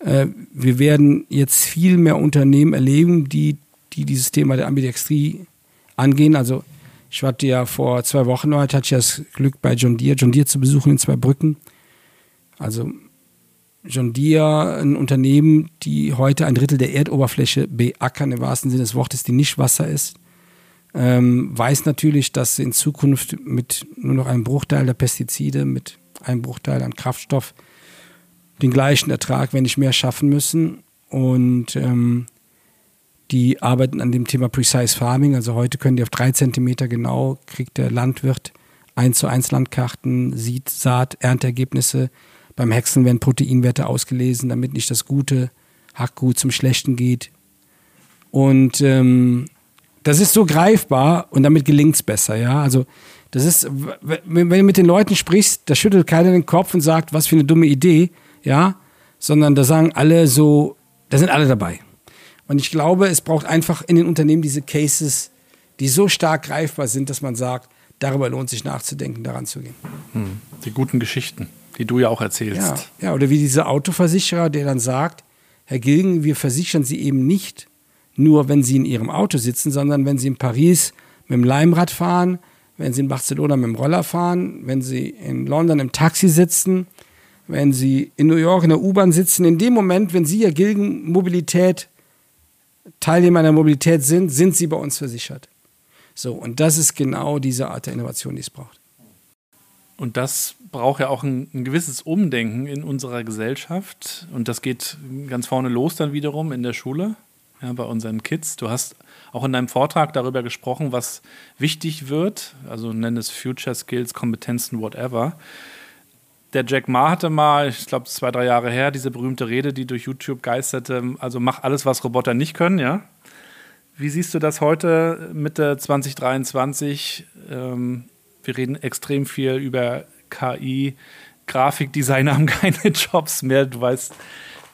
äh, wir werden jetzt viel mehr Unternehmen erleben, die, die dieses Thema der Ambidextrie angehen. Also ich hatte ja vor zwei Wochen noch, hatte ich das Glück bei John Deere, John Deere zu besuchen in zwei Brücken. Also John Deere, ein Unternehmen, die heute ein Drittel der Erdoberfläche beackern, im wahrsten Sinne des Wortes, die nicht Wasser ist, ähm, weiß natürlich, dass in Zukunft mit nur noch einem Bruchteil der Pestizide, mit einem Bruchteil an Kraftstoff den gleichen Ertrag, wenn nicht mehr, schaffen müssen. Und ähm, die arbeiten an dem Thema Precise Farming. Also heute können die auf drei Zentimeter genau, kriegt der Landwirt eins zu eins Landkarten, sieht Saat, Ernteergebnisse. Beim Häckseln werden Proteinwerte ausgelesen, damit nicht das gute Hackgut zum Schlechten geht. Und ähm, das ist so greifbar und damit gelingt es besser, ja. Also das ist, wenn du mit den Leuten sprichst, da schüttelt keiner den Kopf und sagt, was für eine dumme Idee, ja, sondern da sagen alle so, da sind alle dabei. Und ich glaube, es braucht einfach in den Unternehmen diese Cases, die so stark greifbar sind, dass man sagt, darüber lohnt sich nachzudenken, daran zu gehen. Hm. Die guten Geschichten, die du ja auch erzählst. Ja, ja, oder wie dieser Autoversicherer, der dann sagt, Herr Gilgen, wir versichern Sie eben nicht nur, wenn Sie in Ihrem Auto sitzen, sondern wenn Sie in Paris mit dem Leimrad fahren, wenn Sie in Barcelona mit dem Roller fahren, wenn Sie in London im Taxi sitzen, wenn Sie in New York in der U-Bahn sitzen. In dem Moment, wenn Sie, Herr Gilgen, Mobilität, Teilnehmer der Mobilität sind, sind Sie bei uns versichert. So, und das ist genau diese Art der Innovation, die es braucht. Und das braucht ja auch ein, ein gewisses Umdenken in unserer Gesellschaft. Und das geht ganz vorne los dann wiederum in der Schule, ja, bei unseren Kids. Du hast auch in deinem Vortrag darüber gesprochen, was wichtig wird. Also nenn es Future Skills, Kompetenzen, whatever. Der Jack Ma hatte mal, ich glaube zwei, drei Jahre her, diese berühmte Rede, die durch YouTube geisterte, also mach alles, was Roboter nicht können, ja. Wie siehst du das heute, Mitte 2023? Ähm, wir reden extrem viel über KI. Grafikdesigner haben [laughs] keine Jobs mehr. Du weißt,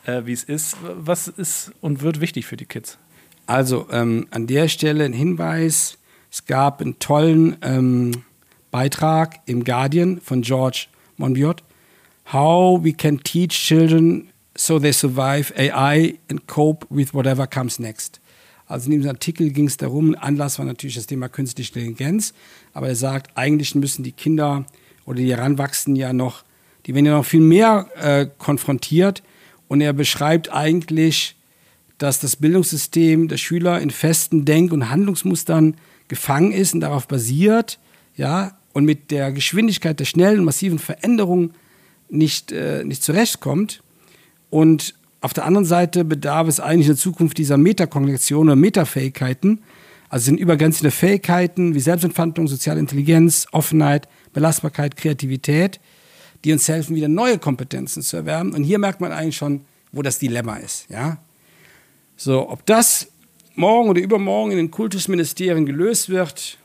äh, wie es ist. Was ist und wird wichtig für die Kids? Also ähm, an der Stelle ein Hinweis. Es gab einen tollen ähm, Beitrag im Guardian von George Monbiot. How we can teach children so they survive AI and cope with whatever comes next. Also in diesem Artikel ging es darum, Anlass war natürlich das Thema künstliche Intelligenz, aber er sagt, eigentlich müssen die Kinder oder die Heranwachsenden ja noch, die werden ja noch viel mehr äh, konfrontiert und er beschreibt eigentlich, dass das Bildungssystem der Schüler in festen Denk- und Handlungsmustern gefangen ist und darauf basiert, ja, und mit der Geschwindigkeit der schnellen, massiven Veränderung nicht, äh, nicht zurechtkommt. Und auf der anderen Seite bedarf es eigentlich in der Zukunft dieser Metakognition oder Metafähigkeiten, also sind übergrenzende Fähigkeiten wie Selbstentfaltung, soziale Intelligenz, Offenheit, Belastbarkeit, Kreativität, die uns helfen, wieder neue Kompetenzen zu erwerben. Und hier merkt man eigentlich schon, wo das Dilemma ist. Ja? So, ob das morgen oder übermorgen in den Kultusministerien gelöst wird,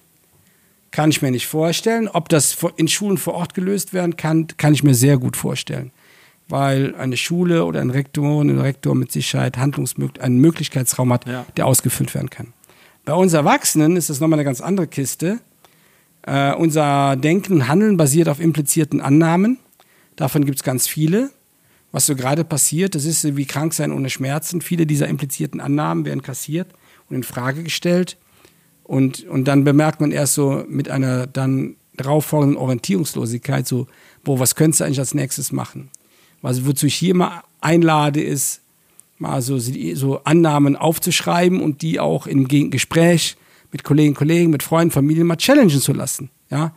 kann ich mir nicht vorstellen. Ob das in Schulen vor Ort gelöst werden kann, kann ich mir sehr gut vorstellen. Weil eine Schule oder ein Rektor, ein Rektor mit Sicherheit Handlungsmöglichkeit, einen Möglichkeitsraum hat, Ja. der ausgefüllt werden kann. Bei uns Erwachsenen ist das nochmal eine ganz andere Kiste. Äh, unser Denken und Handeln basiert auf implizierten Annahmen. Davon gibt es ganz viele. Was so gerade passiert, das ist wie krank sein ohne Schmerzen. Viele dieser implizierten Annahmen werden kassiert und in Frage gestellt. Und, und dann bemerkt man erst so mit einer dann darauffolgenden Orientierungslosigkeit, so, boah, was könntest du eigentlich als nächstes machen? Also wozu ich hier mal einlade, ist, mal so, so Annahmen aufzuschreiben und die auch im Ge- Gespräch mit Kolleginnen und Kollegen, mit Freunden, Familien mal challengen zu lassen. Ja?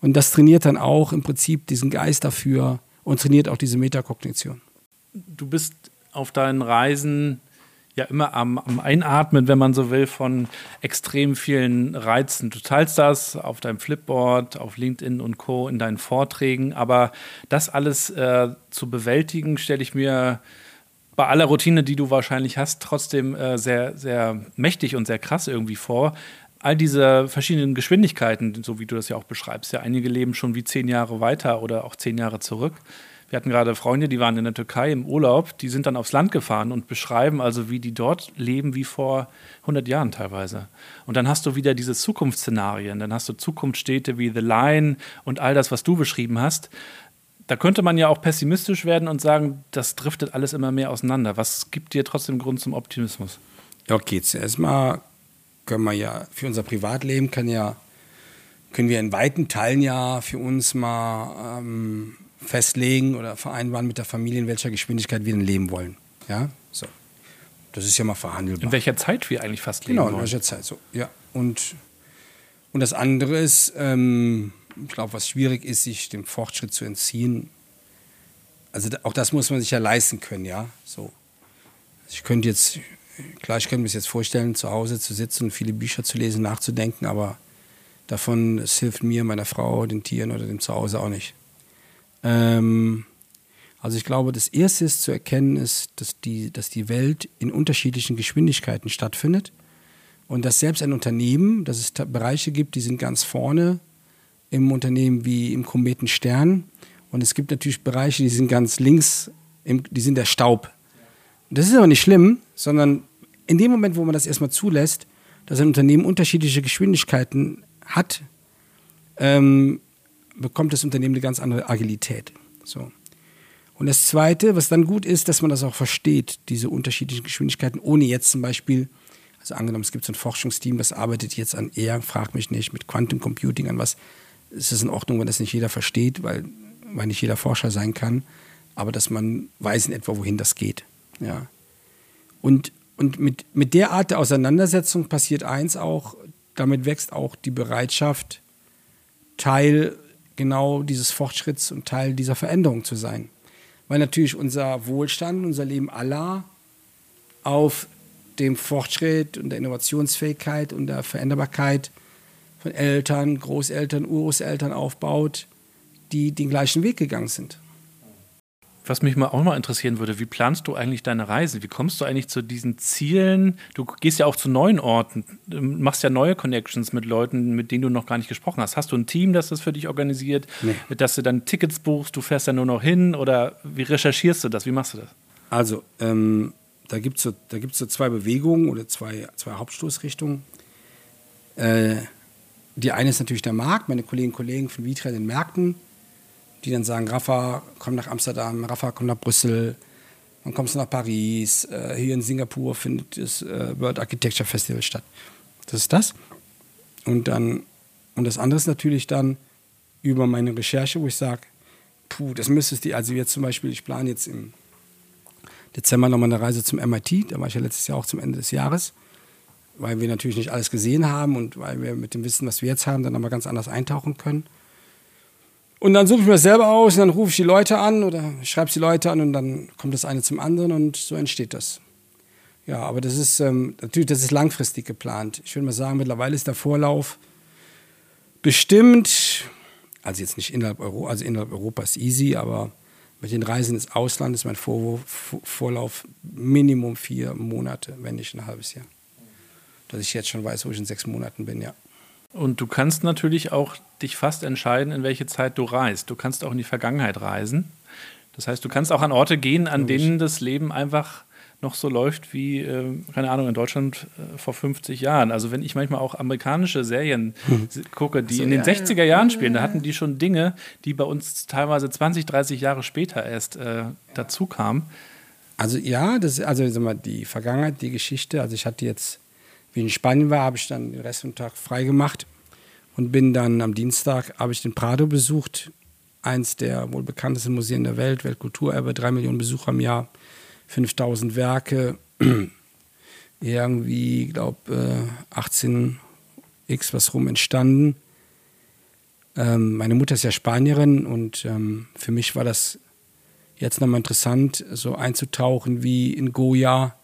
Und das trainiert dann auch im Prinzip diesen Geist dafür und trainiert auch diese Metakognition. Du bist auf deinen Reisen ja immer am, am, Einatmen, wenn man so will, von extrem vielen Reizen. Du teilst das auf deinem Flipboard, auf LinkedIn und Co. in deinen Vorträgen, aber das alles äh, zu bewältigen, stelle ich mir bei aller Routine, die du wahrscheinlich hast, trotzdem äh, sehr, sehr mächtig und sehr krass irgendwie vor. All diese verschiedenen Geschwindigkeiten, so wie du das ja auch beschreibst, ja, einige leben schon wie zehn Jahre weiter oder auch zehn Jahre zurück. Wir hatten gerade Freunde, die waren in der Türkei im Urlaub, die sind dann aufs Land gefahren und beschreiben also, wie die dort leben wie vor 100 Jahren teilweise. Und dann hast du wieder diese Zukunftsszenarien, dann hast du Zukunftsstädte wie The Line und all das, was du beschrieben hast. Da könnte man ja auch pessimistisch werden und sagen, das driftet alles immer mehr auseinander. Was gibt dir trotzdem Grund zum Optimismus? Okay, zuerst mal können wir ja für unser Privatleben kann ja können wir in weiten Teilen ja für uns mal ähm, festlegen oder vereinbaren mit der Familie, in welcher Geschwindigkeit wir denn leben wollen. Ja, so. Das ist ja mal verhandelbar. In welcher Zeit wir eigentlich fast leben genau, wollen. Genau, in welcher Zeit, so. Ja. Und, und das andere ist, ähm, ich glaube, was schwierig ist, sich dem Fortschritt zu entziehen. Also auch das muss man sich ja leisten können, ja. So. Also ich könnte jetzt, klar, ich könnte mir jetzt vorstellen, zu Hause zu sitzen und viele Bücher zu lesen, nachzudenken, aber davon, es hilft mir, meiner Frau, den Tieren oder dem Zuhause auch nicht. Ähm, also ich glaube, das Erste ist zu erkennen, ist, dass die, dass die Welt in unterschiedlichen Geschwindigkeiten stattfindet und dass selbst ein Unternehmen, dass es Bereiche gibt, die sind ganz vorne im Unternehmen wie im Kometen Stern und es gibt natürlich Bereiche, die sind ganz links, im, die sind der Staub. Das ist aber nicht schlimm, sondern in dem Moment, wo man das erstmal zulässt, dass ein Unternehmen unterschiedliche Geschwindigkeiten hat, ähm, bekommt das Unternehmen eine ganz andere Agilität. So. Und das Zweite, was dann gut ist, dass man das auch versteht, diese unterschiedlichen Geschwindigkeiten, ohne jetzt zum Beispiel, also angenommen, es gibt so ein Forschungsteam, das arbeitet jetzt an eher, frag mich nicht, mit Quantum Computing, an was, ist es in Ordnung, wenn das nicht jeder versteht, weil, weil nicht jeder Forscher sein kann, aber dass man weiß in etwa, wohin das geht. Ja. Und, und mit, mit der Art der Auseinandersetzung passiert eins auch, damit wächst auch die Bereitschaft, Teil genau dieses Fortschritts und Teil dieser Veränderung zu sein. Weil natürlich unser Wohlstand, unser Leben aller auf dem Fortschritt und der Innovationsfähigkeit und der Veränderbarkeit von Eltern, Großeltern, Urgroßeltern aufbaut, die den gleichen Weg gegangen sind. Was mich mal auch mal interessieren würde, wie planst du eigentlich deine Reise? Wie kommst du eigentlich zu diesen Zielen? Du gehst ja auch zu neuen Orten, machst ja neue Connections mit Leuten, mit denen du noch gar nicht gesprochen hast. Hast du ein Team, das das für dich organisiert, nee. dass du dann Tickets buchst, du fährst ja nur noch hin oder wie recherchierst du das? Wie machst du das? Also, ähm, da gibt es so, so zwei Bewegungen oder zwei, zwei Hauptstoßrichtungen. Äh, die eine ist natürlich der Markt, meine Kolleginnen und Kollegen von Vitra in den Märkten die dann sagen, Rafa, komm nach Amsterdam, Rafa, komm nach Brüssel, dann kommst du nach Paris, äh, hier in Singapur findet das äh, World Architecture Festival statt. Das ist das. Und dann, und das andere ist natürlich dann über meine Recherche, wo ich sage, puh, das müsstest du, also jetzt zum Beispiel, ich plane jetzt im Dezember nochmal eine Reise zum MIT, da war ich ja letztes Jahr auch zum Ende des Jahres, weil wir natürlich nicht alles gesehen haben und weil wir mit dem Wissen, was wir jetzt haben, dann nochmal ganz anders eintauchen können. Und dann suche ich mir das selber aus und dann rufe ich die Leute an oder schreibe die Leute an und dann kommt das eine zum anderen und so entsteht das. Ja, aber das ist ähm, natürlich, das ist langfristig geplant. Ich würde mal sagen, mittlerweile ist der Vorlauf bestimmt, also jetzt nicht innerhalb Europa, also innerhalb Europas easy, aber mit den Reisen ins Ausland ist mein Vor Vorlauf Minimum vier Monate, wenn nicht ein halbes Jahr. Dass ich jetzt schon weiß, wo ich in sechs Monaten bin, ja. Und du kannst natürlich auch dich fast entscheiden, in welche Zeit du reist. Du kannst auch in die Vergangenheit reisen. Das heißt, du kannst auch an Orte gehen, an denen das Leben einfach noch so läuft wie, äh, keine Ahnung, in Deutschland äh, vor 50 Jahren. Also wenn ich manchmal auch amerikanische Serien hm. gucke, die so, in den ja, 60er Jahren spielen, da hatten die schon Dinge, die bei uns teilweise 20, 30 Jahre später erst äh, dazu kamen. Also ja, das, also sag mal, die Vergangenheit, die Geschichte, also ich hatte jetzt wie in Spanien war, habe ich dann den Rest vom Tag frei gemacht und bin dann am Dienstag, habe ich den Prado besucht, eins der wohl bekanntesten Museen der Welt, Weltkulturerbe, drei Millionen Besucher im Jahr, 5000 Werke, [clears throat] irgendwie, glaube, 18 x was rum entstanden. Ähm, meine Mutter ist ja Spanierin und ähm, für mich war das jetzt nochmal interessant, so einzutauchen wie in Goya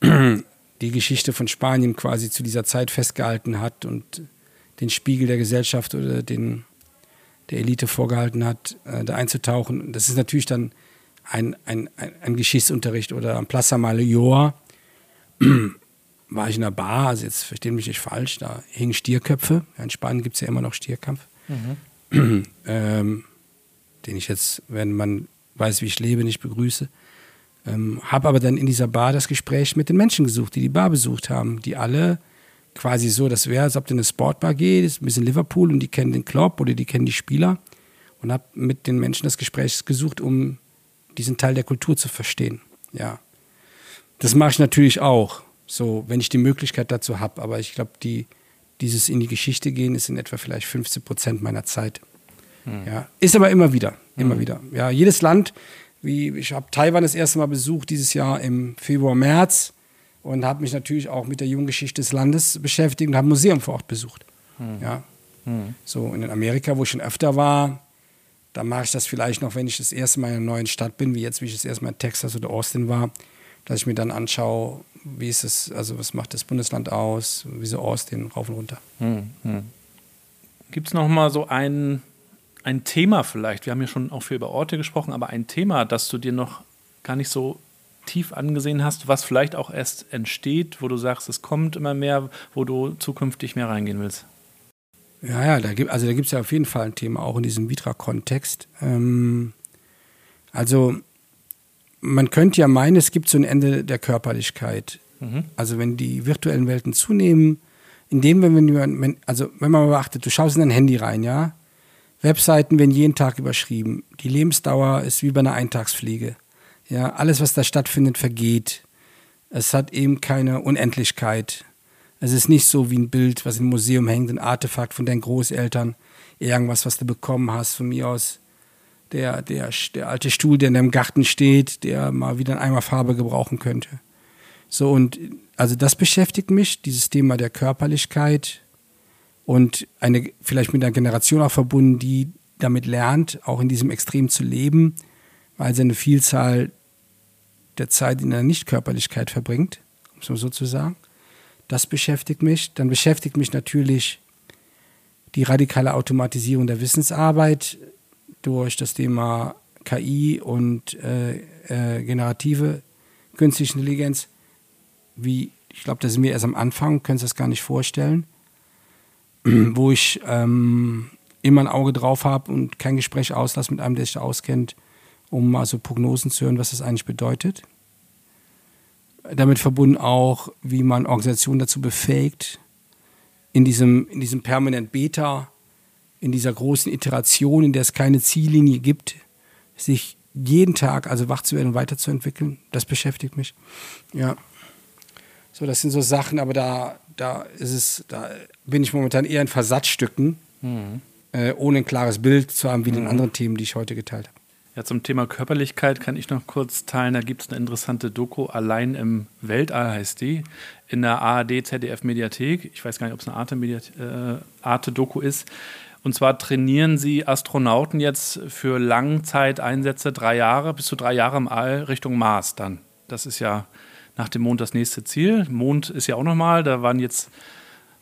[clears throat] die Geschichte von Spanien quasi zu dieser Zeit festgehalten hat und den Spiegel der Gesellschaft oder den der Elite vorgehalten hat, äh, da einzutauchen. Das ist natürlich dann ein, ein, ein, ein Geschichtsunterricht oder am Plaza Major [clears throat] war ich in einer Bar, also jetzt verstehen mich nicht falsch, da hingen Stierköpfe. In Spanien gibt es ja immer noch Stierkampf. Mhm. [clears throat] ähm, den ich jetzt, wenn man weiß, wie ich lebe, nicht begrüße. Ähm, habe aber dann in dieser Bar das Gespräch mit den Menschen gesucht, die die Bar besucht haben, die alle quasi so, das wäre, als ob du in eine Sportbar gehst, ein bisschen Liverpool und die kennen den Club oder die kennen die Spieler und habe mit den Menschen das Gespräch gesucht, um diesen Teil der Kultur zu verstehen. Ja, das mache ich natürlich auch, so wenn ich die Möglichkeit dazu habe. Aber ich glaube, die, dieses in die Geschichte gehen ist in etwa vielleicht 15 Prozent meiner Zeit. Hm. Ja, ist aber immer wieder, immer hm. wieder. Ja, jedes Land, wie ich habe Taiwan das erste Mal besucht dieses Jahr im Februar, März und habe mich natürlich auch mit der Jugendgeschichte des Landes beschäftigt und habe ein Museum vor Ort besucht. Hm. Ja. Hm. So in Amerika, wo ich schon öfter war, da mache ich das vielleicht noch, wenn ich das erste Mal in einer neuen Stadt bin, wie jetzt, wie ich das erste Mal in Texas oder Austin war, dass ich mir dann anschaue, wie ist es, also was macht das Bundesland aus, wieso Austin, rauf und runter. Hm. hm. Gibt es noch mal so ein, ein Thema vielleicht? Wir haben ja schon auch viel über Orte gesprochen, aber ein Thema, das du dir noch gar nicht so tief angesehen hast, was vielleicht auch erst entsteht, wo du sagst, es kommt immer mehr, wo du zukünftig mehr reingehen willst? Ja, ja, da gibt, also da gibt es ja auf jeden Fall ein Thema, auch in diesem Vitra-Kontext. Ähm, also man könnte ja meinen, es gibt so ein Ende der Körperlichkeit. Mhm. Also wenn die virtuellen Welten zunehmen, indem wenn wenn, also wenn man beachtet, du schaust in dein Handy rein, ja, Webseiten werden jeden Tag überschrieben. Die Lebensdauer ist wie bei einer Eintagspflege. Ja, alles, was da stattfindet, vergeht. Es hat eben keine Unendlichkeit. Es ist nicht so wie ein Bild, was im Museum hängt, ein Artefakt von deinen Großeltern, irgendwas, was du bekommen hast von mir aus. Der, der, der alte Stuhl, der in deinem Garten steht, der mal wieder einmal Farbe gebrauchen könnte. So, und also das beschäftigt mich, dieses Thema der Körperlichkeit und eine, vielleicht mit einer Generation auch verbunden, die damit lernt, auch in diesem Extrem zu leben weil sie eine Vielzahl der Zeit in der Nichtkörperlichkeit verbringt, um es mal so zu sagen. Das beschäftigt mich. Dann beschäftigt mich natürlich die radikale Automatisierung der Wissensarbeit durch das Thema KI und äh, äh, generative künstliche Intelligenz. Wie, ich glaube, da sind wir erst am Anfang, können Sie das gar nicht vorstellen, [clears throat] wo ich ähm, immer ein Auge drauf habe und kein Gespräch auslasse mit einem, der sich auskennt, um also Prognosen zu hören, was das eigentlich bedeutet. Damit verbunden auch, wie man Organisationen dazu befähigt, in diesem, in diesem permanent Beta, in dieser großen Iteration, in der es keine Ziellinie gibt, sich jeden Tag also wach zu werden und weiterzuentwickeln. Das beschäftigt mich. Ja. So, das sind so Sachen, aber da, da ist es, da bin ich momentan eher in Versatzstücken, mhm. äh, ohne ein klares Bild zu haben, wie mhm. den anderen Themen, die ich heute geteilt habe. Ja, zum Thema Körperlichkeit kann ich noch kurz teilen. Da gibt es eine interessante Doku, Allein im Weltall heißt die, in der ARD ZDF Mediathek. Ich weiß gar nicht, ob es eine Arte-Doku äh, Arte ist. Und zwar trainieren sie Astronauten jetzt für Langzeiteinsätze, drei Jahre, bis zu drei Jahre im All Richtung Mars dann. Das ist ja nach dem Mond das nächste Ziel. Mond ist ja auch nochmal, da waren jetzt,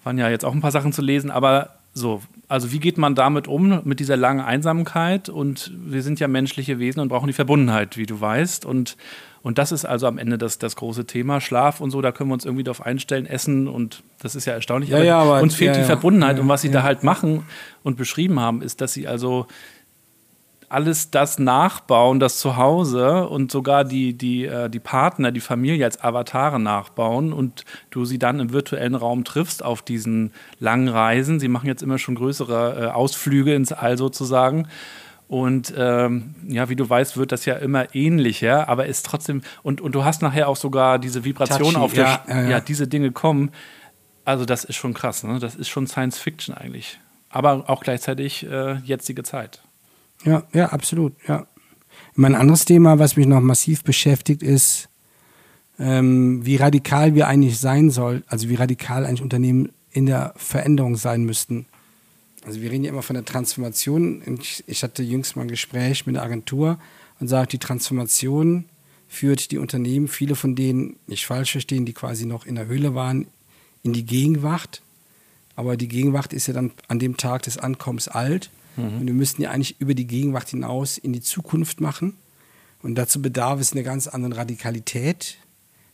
waren ja jetzt auch ein paar Sachen zu lesen, aber so, also wie geht man damit um, mit dieser langen Einsamkeit? Und wir sind ja menschliche Wesen und brauchen die Verbundenheit, wie du weißt. Und, und das ist also am Ende das, das große Thema. Schlaf und so, da können wir uns irgendwie darauf einstellen, Essen und das ist ja erstaunlich. Ja, aber, ja, aber uns fehlt ja, die Verbundenheit. und was sie da halt machen und beschrieben haben, ist, dass sie also alles das nachbauen, das Zuhause und sogar die, die, äh, die Partner, die Familie als Avatare nachbauen und du sie dann im virtuellen Raum triffst auf diesen langen Reisen. Sie machen jetzt immer schon größere äh, Ausflüge ins All sozusagen. Und ähm, ja, wie du weißt, wird das ja immer ähnlicher, aber ist trotzdem, und, und du hast nachher auch sogar diese Vibration auf der, ja, ja, ja. ja, diese Dinge kommen. Also, das ist schon krass, ne? Das ist schon Science Fiction eigentlich. Aber auch gleichzeitig äh, jetzige Zeit. Ja, ja, absolut, ja. Mein anderes Thema, was mich noch massiv beschäftigt, ist, ähm, wie radikal wir eigentlich sein sollen, also wie radikal eigentlich Unternehmen in der Veränderung sein müssten. Also wir reden ja immer von der Transformation. Ich, ich hatte jüngst mal ein Gespräch mit einer Agentur und sagte, die Transformation führt die Unternehmen, viele von denen, nicht falsch verstehen, die quasi noch in der Höhle waren, in die Gegenwart. Aber die Gegenwart ist ja dann an dem Tag des Ankommens alt. Mhm. Und wir müssten ja eigentlich über die Gegenwart hinaus in die Zukunft machen. Und dazu bedarf es einer ganz anderen Radikalität.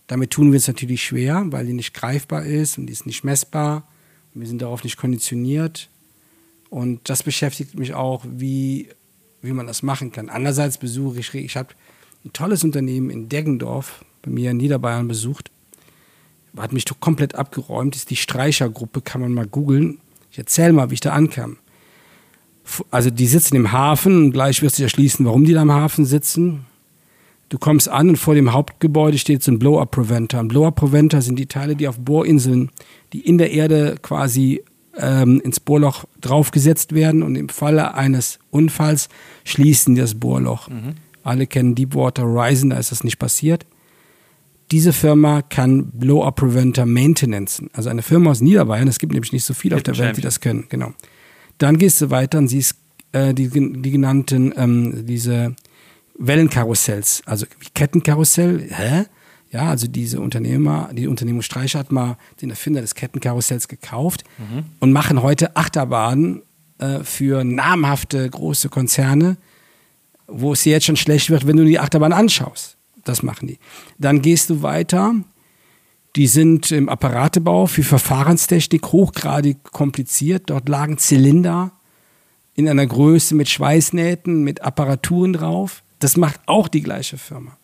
Damit tun wir es natürlich schwer, weil die nicht greifbar ist und die ist nicht messbar. Und wir sind darauf nicht konditioniert. Und das beschäftigt mich auch, wie, wie man das machen kann. Andererseits besuche ich, ich habe ein tolles Unternehmen in Deggendorf bei mir in Niederbayern besucht. Hat mich komplett abgeräumt. Ist die Streichergruppe, kann man mal googeln. Ich erzähle mal, wie ich da ankam. Also die sitzen im Hafen und gleich wirst du erschließen, warum die da im Hafen sitzen. Du kommst an und vor dem Hauptgebäude steht so ein Blow-Up-Preventer. Ein Blow-Up-Preventer sind die Teile, die auf Bohrinseln, die in der Erde quasi ähm, ins Bohrloch draufgesetzt werden und im Falle eines Unfalls schließen die das Bohrloch. Mhm. Alle kennen Deepwater Horizon, da ist das nicht passiert. Diese Firma kann Blow-Up Preventer Maintenance, also eine Firma aus Niederbayern, es gibt nämlich nicht so viele auf der Welt, die das können, genau. Dann gehst du weiter und siehst äh, die, die genannten, ähm, diese Wellenkarussells, also Kettenkarussell, hä? Ja, also diese Unternehmer, die Unternehmung Streicher hat mal den Erfinder des Kettenkarussells gekauft mhm. und machen heute Achterbahnen äh, für namhafte große Konzerne, wo es dir jetzt schon schlecht wird, wenn du die Achterbahn anschaust. Das machen die. Dann gehst du weiter. Die sind im Apparatebau für Verfahrenstechnik hochgradig kompliziert. Dort lagen Zylinder in einer Größe mit Schweißnähten, mit Apparaturen drauf. Das macht auch die gleiche Firma.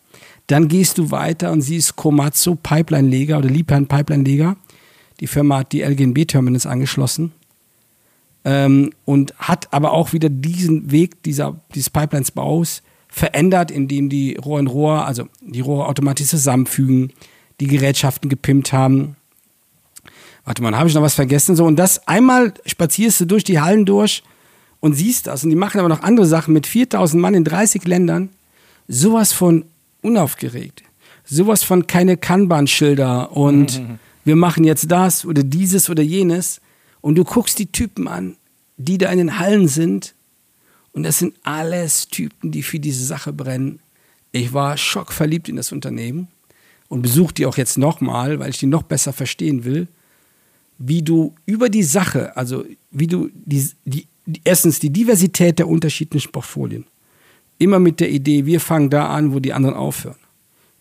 Dann gehst du weiter und siehst Komatsu Pipeline-Leger oder Lipan Pipeline-Leger. Die Firma hat die LGNB-Terminals angeschlossen ähm, und hat aber auch wieder diesen Weg dieser, dieses Pipelines-Baus verändert, indem die Rohr in Rohr, also die Rohre automatisch zusammenfügen, die Gerätschaften gepimpt haben. Warte mal, habe ich noch was vergessen? So, und das einmal spazierst du durch die Hallen durch und siehst das. Und die machen aber noch andere Sachen mit 4000 Mann in 30 Ländern. Sowas von unaufgeregt. Sowas von keine Kanban-Schilder und mhm. [laughs] wir machen jetzt das oder dieses oder jenes. Und du guckst die Typen an, die da in den Hallen sind. Und das sind alles Typen, die für diese Sache brennen. Ich war schockverliebt in das Unternehmen und besuche die auch jetzt nochmal, weil ich die noch besser verstehen will, wie du über die Sache, also wie du die, die, erstens die Diversität der unterschiedlichen Portfolien, immer mit der Idee, wir fangen da an, wo die anderen aufhören.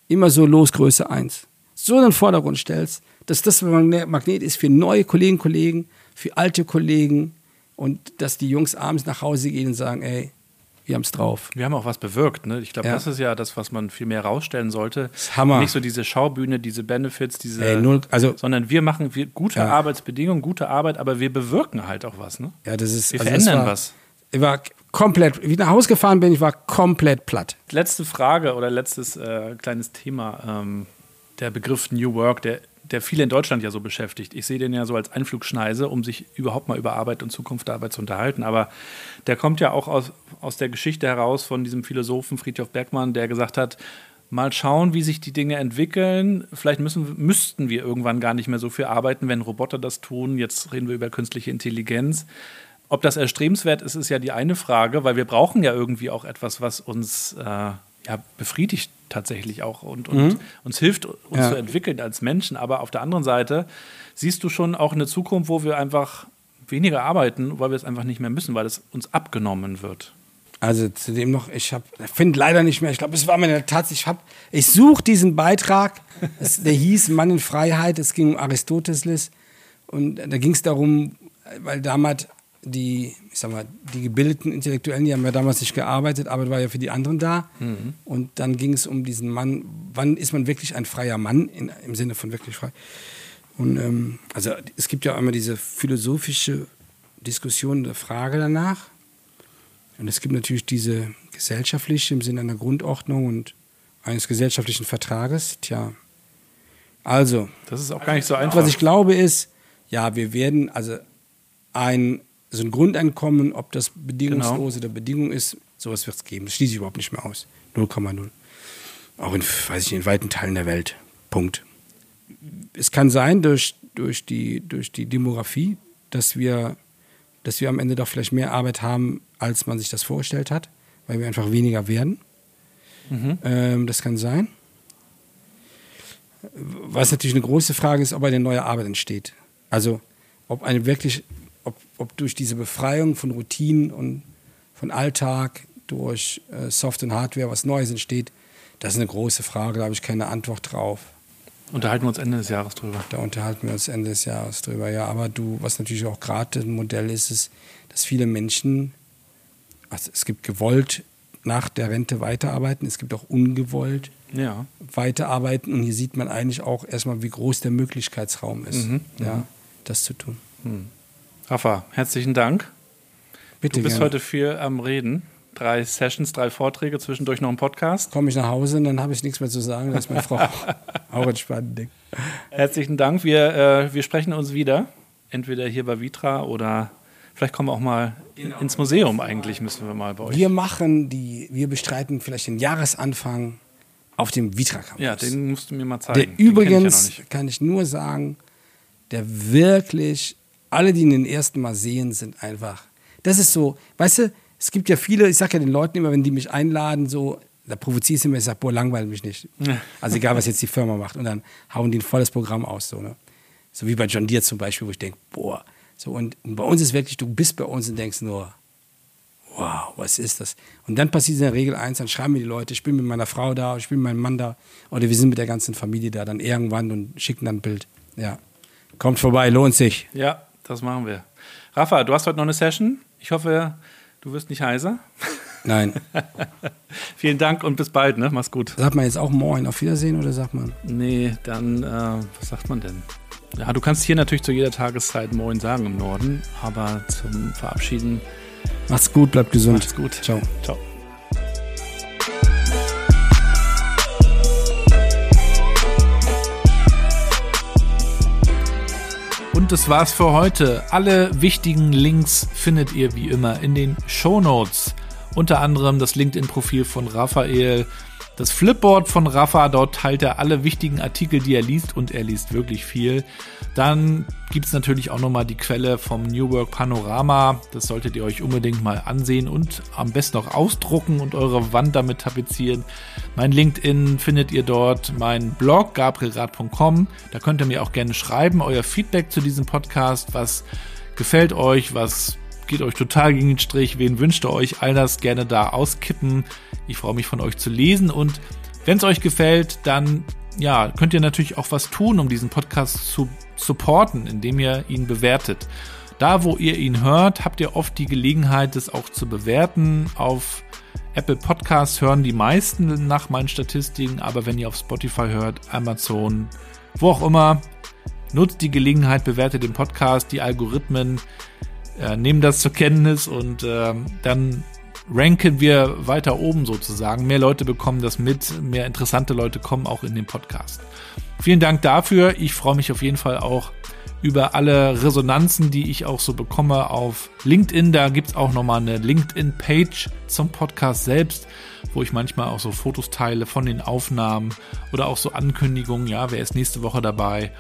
Immer so los Größe 1. So in den Vordergrund stellst, dass das Magnet ist für neue Kolleginnen und Kollegen, für alte Kollegen und dass die Jungs abends nach Hause gehen und sagen, ey, wir haben es drauf. Wir haben auch was bewirkt. Ne? Ich glaube, ja. das ist ja das, was man viel mehr rausstellen sollte. Das Hammer. Nicht so diese Schaubühne, diese Benefits, diese, Ey, null, also, sondern wir machen wir, gute ja. Arbeitsbedingungen, gute Arbeit, aber wir bewirken halt auch was. Ne? Ja, das ist. Wir also verändern war, was. Ich war komplett, wie ich nach Hause gefahren bin, ich war komplett platt. Letzte Frage oder letztes äh, kleines Thema. Ähm, der Begriff New Work, der der viele in Deutschland ja so beschäftigt. Ich sehe den ja so als Einflugschneise, um sich überhaupt mal über Arbeit und Zukunft der Arbeit zu unterhalten. Aber der kommt ja auch aus, aus der Geschichte heraus von diesem Philosophen Friedhof Bergmann, der gesagt hat, mal schauen, wie sich die Dinge entwickeln. Vielleicht müssen, müssten wir irgendwann gar nicht mehr so viel arbeiten, wenn Roboter das tun. Jetzt reden wir über künstliche Intelligenz. Ob das erstrebenswert ist, ist ja die eine Frage, weil wir brauchen ja irgendwie auch etwas, was uns äh, ja, befriedigt tatsächlich auch und, und mhm. uns hilft, uns ja. zu entwickeln als Menschen. Aber auf der anderen Seite siehst du schon auch eine Zukunft, wo wir einfach weniger arbeiten, weil wir es einfach nicht mehr müssen, weil es uns abgenommen wird. Also zudem noch, ich finde leider nicht mehr, ich glaube, es war meine Tat, ich habe, ich suche diesen Beitrag, [laughs] es, der hieß Mann in Freiheit, es ging um Aristoteles und da ging es darum, weil damals die, ich sag mal, die gebildeten Intellektuellen, die haben ja damals nicht gearbeitet, Arbeit war ja für die anderen da. Mhm. Und dann ging es um diesen Mann, wann ist man wirklich ein freier Mann, in, im Sinne von wirklich frei. Und ähm, also es gibt ja einmal diese philosophische Diskussion der Frage danach. Und es gibt natürlich diese gesellschaftliche im Sinne einer Grundordnung und eines gesellschaftlichen Vertrages. Tja, also. Das ist auch gar nicht so einfach. Was ich glaube ist, ja, wir werden, also ein also ein Grundeinkommen, ob das bedingungslos genau. oder Bedingung ist, sowas wird es geben. Das schließe ich überhaupt nicht mehr aus. 0,0. Auch in, weiß ich, in weiten Teilen der Welt. Punkt. Es kann sein, durch, durch, die, durch die Demografie, dass wir, dass wir am Ende doch vielleicht mehr Arbeit haben, als man sich das vorgestellt hat, weil wir einfach weniger werden. Mhm. Ähm, das kann sein. Was natürlich eine große Frage ist, ob eine neue Arbeit entsteht. Also ob eine wirklich, ob, ob durch diese Befreiung von Routinen und von Alltag, durch äh, Soft- und Hardware was Neues entsteht, das ist eine große Frage, da habe ich keine Antwort drauf. Unterhalten wir uns Ende des Jahres drüber. Da unterhalten wir uns Ende des Jahres drüber, ja. Aber du, was natürlich auch gerade ein Modell ist, ist, dass viele Menschen, also es gibt gewollt nach der Rente weiterarbeiten, es gibt auch ungewollt Ja. weiterarbeiten und hier sieht man eigentlich auch erstmal, wie groß der Möglichkeitsraum ist, Mhm, ja, das zu tun. Rafa, herzlichen Dank. Bitte Du bist gerne. heute viel am Reden. Drei Sessions, drei Vorträge, zwischendurch noch ein Podcast. komme ich nach Hause und dann habe ich nichts mehr zu sagen. Das ist meine Frau [laughs] auch entspannt. Ding. Herzlichen Dank. Wir, äh, wir sprechen uns wieder. Entweder hier bei Vitra oder vielleicht kommen wir auch mal in, ins Museum eigentlich, müssen wir mal bei euch. Wir machen die, wir bestreiten vielleicht den Jahresanfang auf dem Vitra Campus. ja, den musst du mir mal zeigen. Der Den übrigens, Ich ja noch kann ich nur sagen, der wirklich, alle, die ihn den ersten Mal sehen, sind einfach. Das ist so, weißt du, es gibt ja viele, ich sage ja den Leuten immer, wenn die mich einladen, so, da provoziere ich sie immer, ich sage, boah, langweilt mich nicht. Also egal, was jetzt die Firma macht. Und dann hauen die ein volles Programm aus, so, ne? So wie bei John Deere zum Beispiel, wo ich denke, boah. So, und, und bei uns ist wirklich, du bist bei uns und denkst nur, wow, was ist das? Und dann passiert in der Regel eins, dann schreiben mir die Leute, ich bin mit meiner Frau da, ich bin mit meinem Mann da oder wir sind mit der ganzen Familie da dann irgendwann und schicken dann ein Bild. Ja. Kommt vorbei, lohnt sich. Ja, das machen wir. Rafa, du hast heute noch eine Session. Ich hoffe, du wirst nicht heiser. Nein. [laughs] Vielen Dank und bis bald, ne? Mach's gut. Sagt man jetzt auch Moin, auf Wiedersehen oder sagt man? Nee, dann, äh, was sagt man denn? Ja, du kannst hier natürlich zu jeder Tageszeit Moin sagen im Norden, aber zum Verabschieden Macht's gut, bleibt gesund. Macht's gut. Ciao. Ciao. Und das war's für heute. Alle wichtigen Links findet ihr wie immer in den Show Notes. Unter anderem das LinkedIn-Profil von Raphael, das Flipboard von Rafa, dort teilt er alle wichtigen Artikel, die er liest und er liest wirklich viel. Dann gibt's natürlich auch nochmal die Quelle vom New Work Panorama. Das solltet ihr euch unbedingt mal ansehen und am besten auch ausdrucken und eure Wand damit tapezieren. Mein LinkedIn findet ihr dort, mein Blog gabrielrad.com. Da könnt ihr mir auch gerne schreiben, euer Feedback zu diesem Podcast. Was gefällt euch? Was geht euch total gegen den Strich? Wen wünscht ihr euch? All das gerne da auskippen. Ich freue mich von euch zu lesen und wenn es euch gefällt, dann ja, könnt ihr natürlich auch was tun, um diesen Podcast zu supporten, indem ihr ihn bewertet. Da, wo ihr ihn hört, habt ihr oft die Gelegenheit, es auch zu bewerten. Auf Apple Podcasts hören die meisten nach meinen Statistiken, aber wenn ihr auf Spotify hört, Amazon, wo auch immer, nutzt die Gelegenheit, bewertet den Podcast, die Algorithmen äh, nehmen das zur Kenntnis und äh, dann ranken wir weiter oben sozusagen. Mehr Leute bekommen das mit, mehr interessante Leute kommen auch in den Podcast. Vielen Dank dafür. Ich freue mich auf jeden Fall auch über alle Resonanzen, die ich auch so bekomme auf LinkedIn. Da gibt's auch nochmal eine LinkedIn-Page zum Podcast selbst, wo ich manchmal auch so Fotos teile von den Aufnahmen oder auch so Ankündigungen. Ja, wer ist nächste Woche dabei?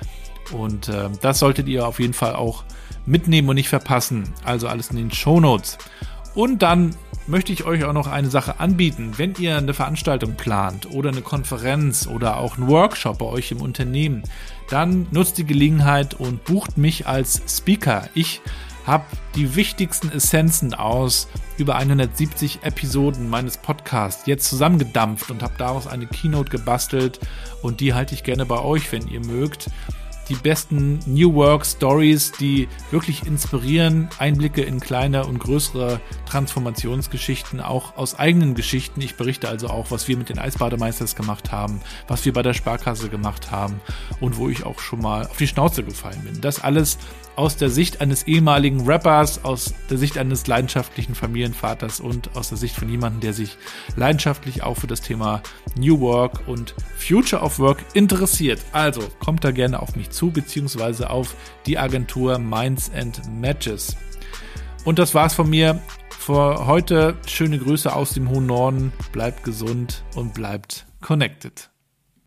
Und äh, das solltet ihr auf jeden Fall auch mitnehmen und nicht verpassen. Also alles in den Show Notes. Und dann möchte ich euch auch noch eine Sache anbieten. Wenn ihr eine Veranstaltung plant oder eine Konferenz oder auch einen Workshop bei euch im Unternehmen, dann nutzt die Gelegenheit und bucht mich als Speaker. Ich habe die wichtigsten Essenzen aus über 170 Episoden meines Podcasts jetzt zusammengedampft und habe daraus eine Keynote gebastelt und die halte ich gerne bei euch, wenn ihr mögt die besten New Work Stories, die wirklich inspirieren, Einblicke in kleine und größere Transformationsgeschichten, auch aus eigenen Geschichten. Ich berichte also auch, was wir mit den Eisbademeisters gemacht haben, was wir bei der Sparkasse gemacht haben und wo ich auch schon mal auf die Schnauze gefallen bin. Das alles aus der Sicht eines ehemaligen Rappers, aus der Sicht eines leidenschaftlichen Familienvaters und aus der Sicht von jemandem, der sich leidenschaftlich auch für das Thema New Work und Future of Work interessiert. Also kommt da gerne auf mich zu, beziehungsweise auf die Agentur Minds and Matches. Und das war's von mir für heute. Schöne Grüße aus dem hohen Norden. Bleibt gesund und bleibt connected.